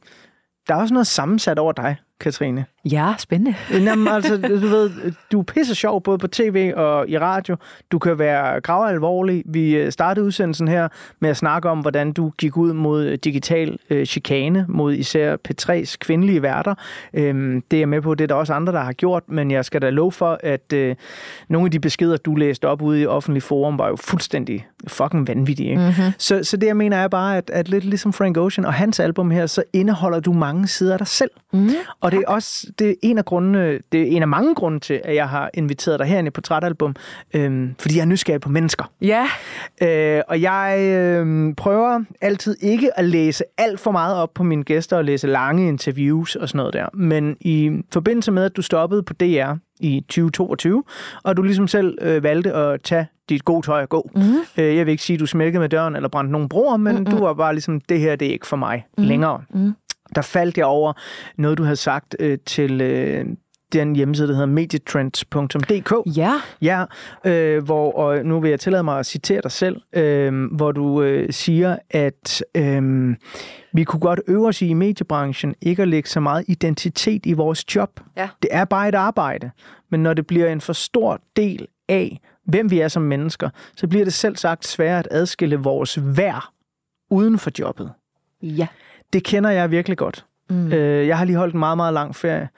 Der er også noget sammensat over dig, Katrine. Ja, spændende. Jamen, altså, du ved, du er pisse sjov både på tv og i radio. Du kan være gravalvorlig. Vi øh, startede udsendelsen her med at snakke om, hvordan du gik ud mod digital øh, chikane, mod især P3's kvindelige værter. Øhm, det er jeg med på, det er der også andre, der har gjort, men jeg skal da love for, at øh, nogle af de beskeder, du læste op ude i offentlig forum, var jo fuldstændig fucking vanvittige. Ikke? Mhm. Så, så det, jeg mener, er bare, at, at lidt ligesom Frank Ocean og hans album her, så indeholder du mange sider af dig selv. Mm. Og det er også det er en af grundene, det er en af mange grunde til, at jeg har inviteret dig herind i Portrætalbum, øhm, fordi jeg er nysgerrig på mennesker. Ja. Øh, og jeg øh, prøver altid ikke at læse alt for meget op på mine gæster og læse lange interviews og sådan noget der. Men i forbindelse med, at du stoppede på DR i 2022, og du ligesom selv øh, valgte at tage dit gode tøj og gå. Mm-hmm. Øh, jeg vil ikke sige, at du smækkede med døren eller brændte nogle broer, men mm-hmm. du var bare ligesom, det her det er ikke for mig mm-hmm. længere. Mm. Der faldt jeg over noget, du havde sagt øh, til øh, den hjemmeside, der hedder medietrends.dk. Ja. Ja, øh, hvor, og nu vil jeg tillade mig at citere dig selv, øh, hvor du øh, siger, at øh, vi kunne godt øve os i i mediebranchen ikke at lægge så meget identitet i vores job. Ja. Det er bare et arbejde, men når det bliver en for stor del af, hvem vi er som mennesker, så bliver det selv sagt svært at adskille vores værd uden for jobbet. Ja. Det kender jeg virkelig godt. Mm. Øh, jeg har lige holdt en meget, meget lang ferie,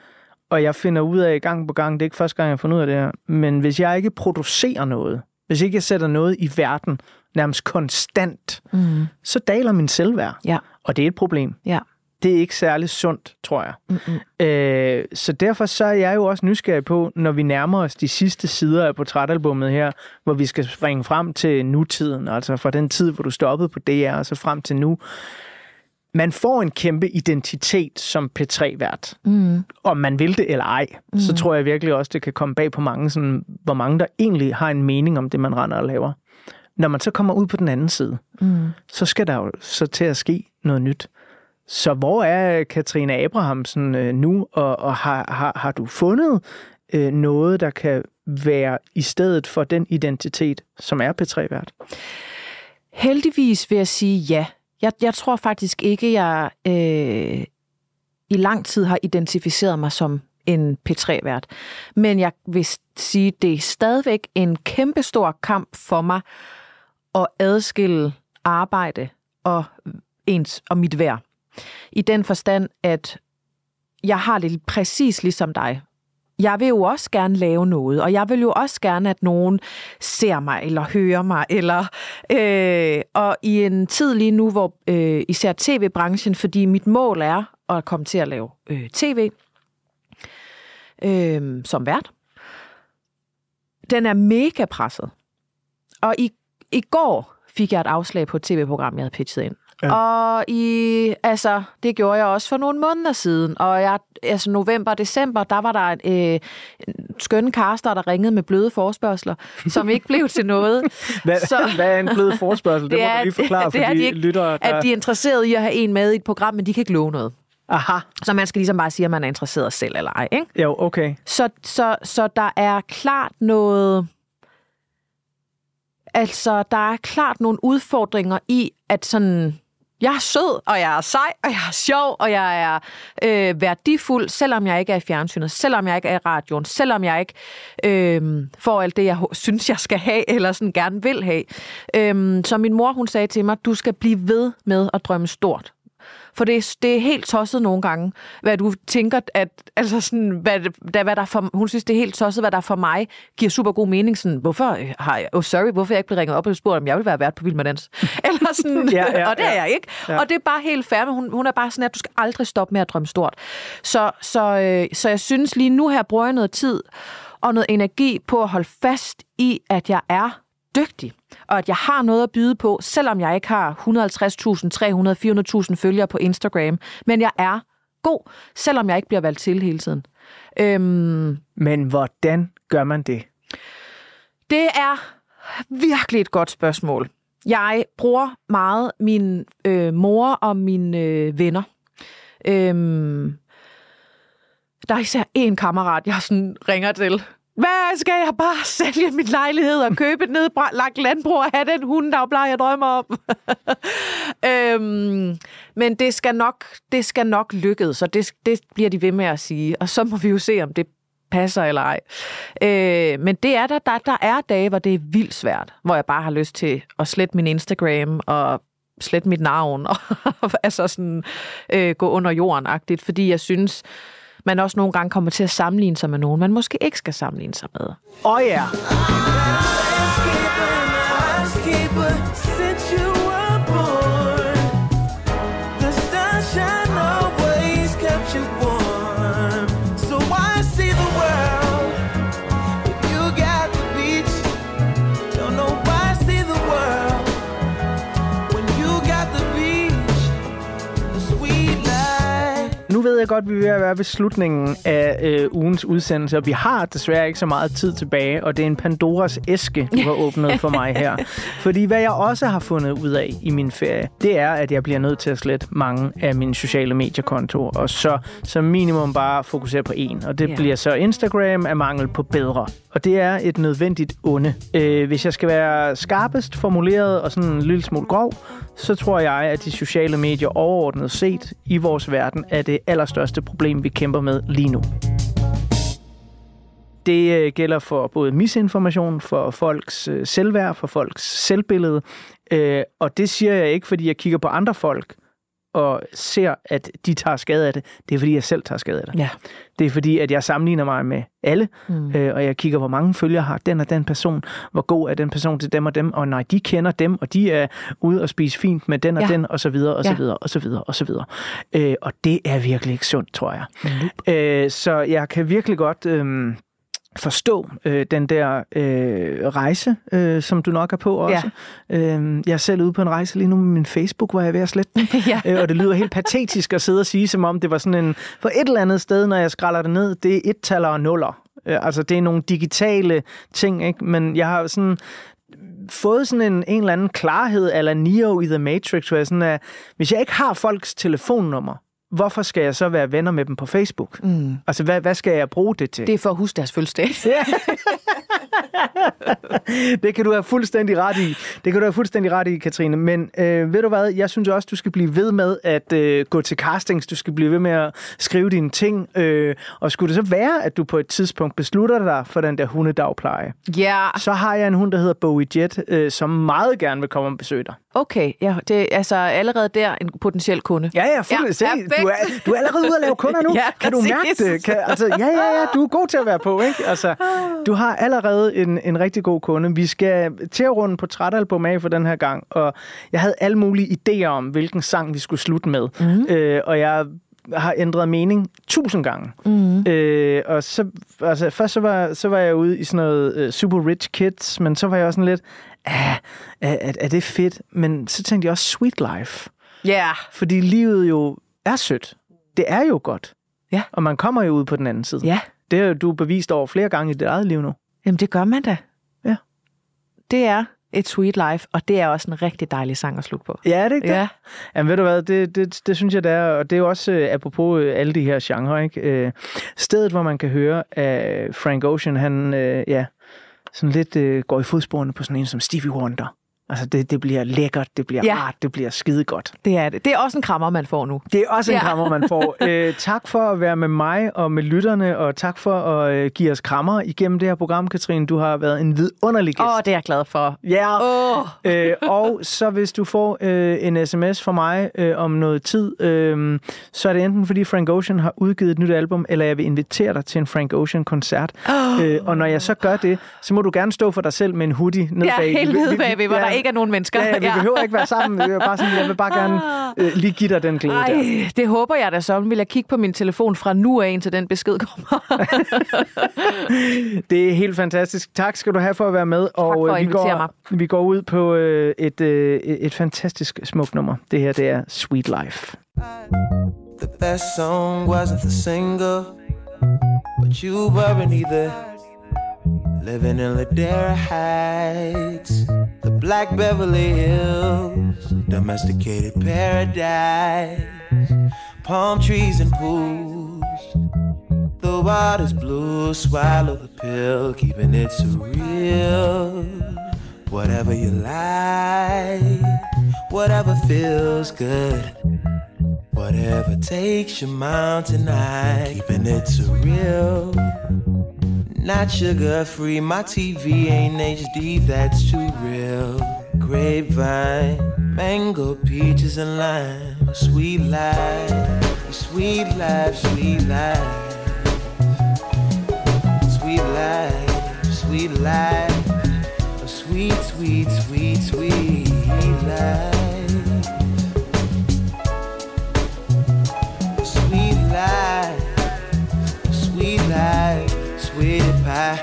og jeg finder ud af gang på gang, det er ikke første gang, jeg fundet ud af det her, men hvis jeg ikke producerer noget, hvis ikke jeg sætter noget i verden nærmest konstant, Mm. så daler min selvværd. Ja. Og det er et problem. Ja. Det er ikke særlig sundt, tror jeg. Mm-mm. Øh, så derfor så er jeg jo også nysgerrig på, når vi nærmer os de sidste sider af portrætalbummet her, hvor vi skal springe frem til nutiden, altså fra den tid, hvor du stoppede på DR, og så frem til nu. Man får en kæmpe identitet som P3-vært. Mm. Om man vil det eller ej, mm. så tror jeg virkelig også, det kan komme bag på mange, sådan, hvor mange der egentlig har en mening om det, man render og laver. Når man så kommer ud på den anden side, Mm. så skal der jo så til at ske noget nyt. Så hvor er Katrine Abrahamsen øh, nu, og, og har, har, har du fundet øh, noget, der kan være i stedet for den identitet, som er P3-vært? Heldigvis vil jeg sige ja. Jeg, jeg tror faktisk ikke, jeg øh, i lang tid har identificeret mig som en P3-vært. Men jeg vil sige, det er stadigvæk en kæmpestor kamp for mig at adskille arbejde og ens og mit værd. I den forstand, at jeg har det præcis ligesom dig. Jeg vil jo også gerne lave noget, og jeg vil jo også gerne, at nogen ser mig, eller hører mig, eller øh, og i en tid lige nu, hvor øh, især tv-branchen, fordi mit mål er at komme til at lave øh, tv øh, som vært, den er mega presset. Og i, i går fik jeg et afslag på et tv-program, jeg havde pitchet ind. Ja. Og i, altså, det gjorde jeg også for nogle måneder siden. Og jeg, altså november og december, der var der en, øh, en skønne kaster, der ringede med bløde forspørgseler, som ikke blev til noget. Hvad, så, hvad er en blød forspørgsel? Det, det må er- du lige forklare det for er de de ikke, lyttere, der... At de er interesserede i at have en med i et program, men de kan ikke love noget. Aha. Så man skal ligesom bare sige, at man er interesseret selv eller ej. Ikke? Jo, okay. Så, så, så der er klart noget... Altså, der er klart nogle udfordringer i, at sådan jeg er sød, og jeg er sej, og jeg er sjov, og jeg er øh, værdifuld, selvom jeg ikke er i fjernsynet, selvom jeg ikke er i radioen, selvom jeg ikke øh, får alt det, jeg synes, jeg skal have, eller sådan gerne vil have. Øh, så min mor, hun sagde til mig, du skal blive ved med at drømme stort. For det, er- det er helt tosset nogle gange, hvad du tænker, at, altså sådan, hvad, der, hvad der for, hun synes, det er helt tosset, hvad der for mig giver super god mening. Sådan, hvorfor øh, har jeg, oh sorry, hvorfor jeg ikke blevet ringet op og spurgt, om jeg vil være vært på Vild med Dans? Eller sådan, Ja, ja, og det er ja. jeg ikke. Ja. Og det er bare helt fair, men hun, hun er bare sådan, at du skal aldrig stoppe med at drømme stort. Så, så, øh, så jeg synes lige nu her bruger jeg noget tid og noget energi på at holde fast i, at jeg er dygtig, og at jeg har noget at byde på, selvom jeg ikke har 150.000, 300, 400.000 følgere på Instagram. Men jeg er god, selvom jeg ikke bliver valgt til hele tiden. Øhm, Men hvordan gør man det? det er virkelig et godt spørgsmål. Jeg bruger meget min øh, mor og mine øh, venner. Øhm, der er især en kammerat, jeg sådan ringer til. Hvad skal jeg bare sælge min lejlighed og købe et nedlagt landbrug og have den hund, der jeg drømmer om? øhm, men det skal nok, det skal nok lykkes, så det, det bliver de ved med at sige. Og så må vi jo se, om det passer eller ej. Øh, men det er der, der, der er dage, hvor det er vildt svært, hvor jeg bare har lyst til at slette min Instagram og slette mit navn, og altså sådan øh, gå under jorden-agtigt, fordi jeg synes, man også nogle gange kommer til at sammenligne sig med nogen, man måske ikke skal sammenligne sig med. Åh oh, ja. Since godt, vi er ved at være ved slutningen af øh, ugens udsendelse, og vi har desværre ikke så meget tid tilbage, og det er en Pandoras æske, du har åbnet for mig her. Fordi hvad jeg også har fundet ud af i min ferie, det er, at jeg bliver nødt til at slette mange af mine sociale mediekontoer, og så som minimum bare fokusere på en. Og det yeah. bliver så Instagram af mangel på bedre. Og det er et nødvendigt onde. Øh, hvis jeg skal være skarpest formuleret og sådan en lille smule grov, så tror jeg, at de sociale medier overordnet set i vores verden er det allerstørste problem, vi kæmper med lige nu. Det øh, gælder for både misinformation, for folks øh, selvværd, for folks selvbillede. Øh, og det siger jeg ikke, fordi jeg kigger på andre folk og ser, at de tager skade af det. Det er, fordi jeg selv tager skade af det. Ja. Det er fordi, at jeg sammenligner mig med alle, Mm. mm. øh, og jeg kigger, hvor mange følgere har den og den person, hvor god er den person til dem og dem, og nej, de kender dem, og de er ude og spise fint med den og Ja. den, og så videre, og så Ja. videre, og så videre, og så videre. Øh, og det er virkelig ikke sundt, tror jeg. Øh, så jeg kan virkelig godt... Øh, forstå øh, den der øh, rejse, øh, som du nok er på også. Ja. Øh, jeg er selv ude på en rejse lige nu med min Facebook, hvor jeg er ved at slette den. Ja. øh, og det lyder helt patetisk at sidde og sige, som om det var sådan en... For et eller andet sted, når jeg skræller det ned, det er et-taller og nuller. Øh, altså, det er nogle digitale ting, ikke? Men jeg har sådan fået sådan en, en eller anden klarhed, eller Neo i The Matrix, hvor jeg sådan er, hvis jeg ikke har folks telefonnummer, hvorfor skal jeg så være venner med dem på Facebook? Mm. Altså, hvad, hvad skal jeg bruge det til? Det er for at huske deres fødselsdag. Ja. det kan du have fuldstændig ret i. Det kan du have fuldstændig ret i, Katrine. Men øh, ved du hvad, jeg synes også, du skal blive ved med at øh, gå til castings. Du skal blive ved med at skrive dine ting. Øh, og skulle det så være, at du på et tidspunkt beslutter dig for den der hundedagpleje, Ja, så har jeg en hund, der hedder Bowie Jet, øh, som meget gerne vil komme og besøge dig. okay. Ja, det er altså allerede der en potentiel kunde. Ja, ja, fuldstændig. Ja. Du, er, du er allerede ude at lave kunder nu. Ja, kan du mærke det? Kan, altså, ja, ja, ja, du er god til at være på, ikke? Altså, du har allerede en, en rigtig god kunde. Vi skal til at runde på trætalbum af for den her gang, og jeg havde alle mulige idéer om, hvilken sang vi skulle slutte med. Mm. Øh, og jeg har ændret mening tusind gange. Mm. Øh, og så, altså, først så var, så var jeg ude i sådan noget uh, Super Rich Kids, men så var jeg også sådan lidt, ah, er, er, er det fedt? Men så tænkte jeg også Sweet Life. Ja. Fordi livet jo er sødt. Det er jo godt. Ja. Og man kommer jo ud på den anden side. Ja. Det har du bevist over flere gange i dit eget liv nu. Jamen, det gør man da. Ja. Det er et sweet life, og det er også en rigtig dejlig sang at slutte på. Ja, er det ikke Ja. det? Jamen ved du hvad, det, det, det synes jeg, det er. Og det er jo også øh, apropos øh, alle de her genrer, ikke? Øh, stedet, hvor man kan høre, at Frank Ocean, han øh, ja, sådan lidt øh, går i fodsporene på sådan en som Stevie Wonder. Altså, det, det bliver lækkert, det bliver Ja. rart, det bliver skide godt. Det er det. Det er også en krammer, man får nu. Det er også en Ja. krammer, man får. Øh, tak for at være med mig og med lytterne, og tak for at øh, give os krammer igennem det her program, Katrine. Du har været en vidunderlig gæst. Åh, oh, det er jeg glad for. Ja. Åh. Øh, og så hvis du får øh, en sms fra mig øh, om noget tid, øh, så er det enten fordi Frank Ocean har udgivet et nyt album, eller jeg vil invitere dig til en Frank Ocean-koncert. Åh. Øh, og når jeg så gør det, så må du gerne stå for dig selv med en hoodie ned Ja, bag. helt vi- bagved, hvor ja, der ikke er nogen mennesker. Ja, vi Ja. behøver ikke være sammen. Jeg vil bare, sige, jeg vil bare gerne øh, lige give dig den glæde der. Ej, det håber jeg da så. Vil jeg kigge på min telefon fra nu af, indtil den besked kommer. Det er helt fantastisk. Tak skal du have for at være med. Og for at øh, vi, går, mig. vi går ud på øh, et, øh, et fantastisk smukt nummer. Det her, det er Sweet Life. The best song wasn't the single, but you weren't either. Living in Ladera Heights, Black Beverly Hills, domesticated paradise, palm trees and pools. The water's blue, swallow the pill, keeping it surreal. Whatever you like, whatever feels good. Whatever takes your mountain high, keeping it surreal. Not sugar free, my TV ain't HD, that's too real. Grapevine, mango, peaches, and lime. Sweet life, sweet life, sweet life. Sweet life, sweet life. Sweet, sweet, sweet, sweet life. Sweet life, sweet life, pie.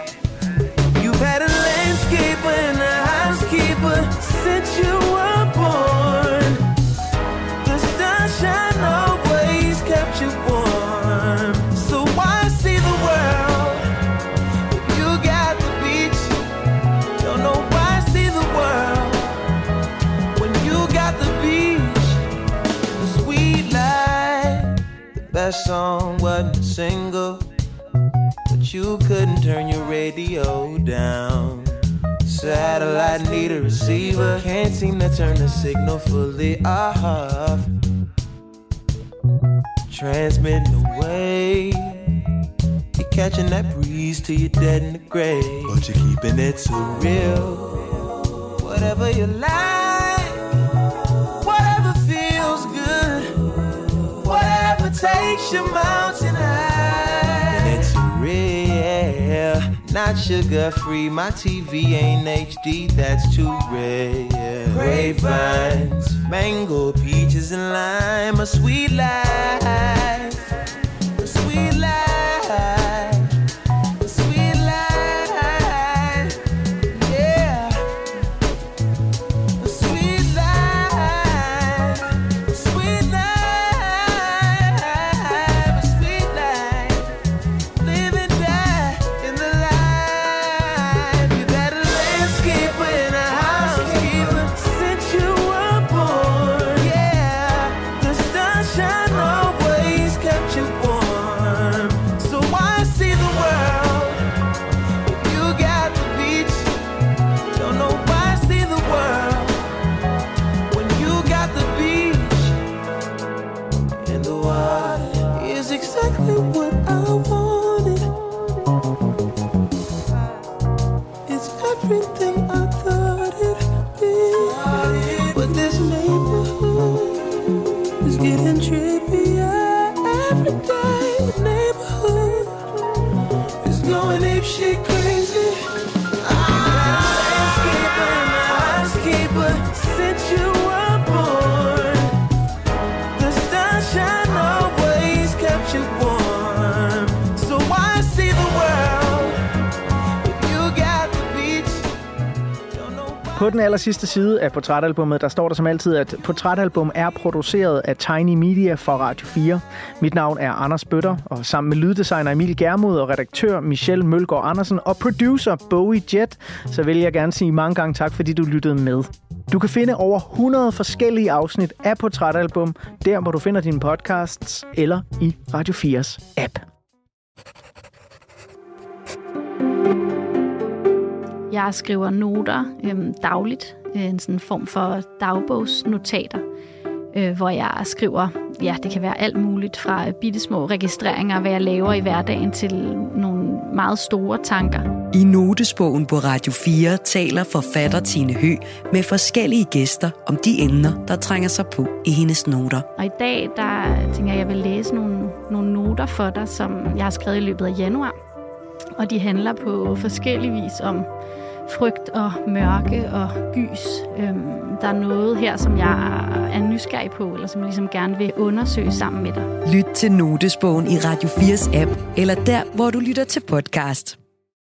You've had a landscaper and a housekeeper since you were born. The sunshine always kept you warm. So why see the world if you got the beach? Don't know why see the world when you got the beach. The sweet life. The best song wasn't single, you couldn't turn your radio down. Satellite need a receiver, can't seem to turn the signal fully off. Transmitting away. You're catching that breeze till you're dead in the grave, but you're keeping it so real. Whatever you like, whatever feels good. Whatever takes your mountain Not sugar free. My TV ain't HD. That's too rare. Grapevines, mango, peaches, and lime. A sweet life. A sweet life. Everything På den aller sidste side af portrætalbummet, der står der som altid, at portrætalbum er produceret af Tiny Media for Radio 4. Mit navn er Anders Bøtter, og sammen med lyddesigner Emil Germod og redaktør Michelle Mølgaard Andersen og producer Bowie Jet, så vil jeg gerne sige mange gange tak, fordi du lyttede med. Du kan finde over 100 forskellige afsnit af Portrætalbum, der hvor du finder dine podcasts, eller i Radio 4's app. Jeg skriver noter øhm, dagligt øh, en sådan form for dagbogsnotater, øh, hvor jeg skriver, ja, det kan være alt muligt fra bittesmå registreringer, hvad jeg laver i hverdagen, til nogle meget store tanker. I notesbogen på Radio 4 taler forfatter Tine Hø med forskellige gæster om de emner, der trænger sig på i hendes noter. Og i dag, der tænker jeg, jeg vil læse nogle, nogle noter for dig, som jeg har skrevet i løbet af januar. Og de handler på forskellig vis om frygt og mørke og gys. Øhm, der er noget her, som jeg er nysgerrig på, eller som jeg ligesom gerne vil undersøge sammen med dig. Lyt til Notesbogen i Radio 4's app, eller der, hvor du lytter til podcast.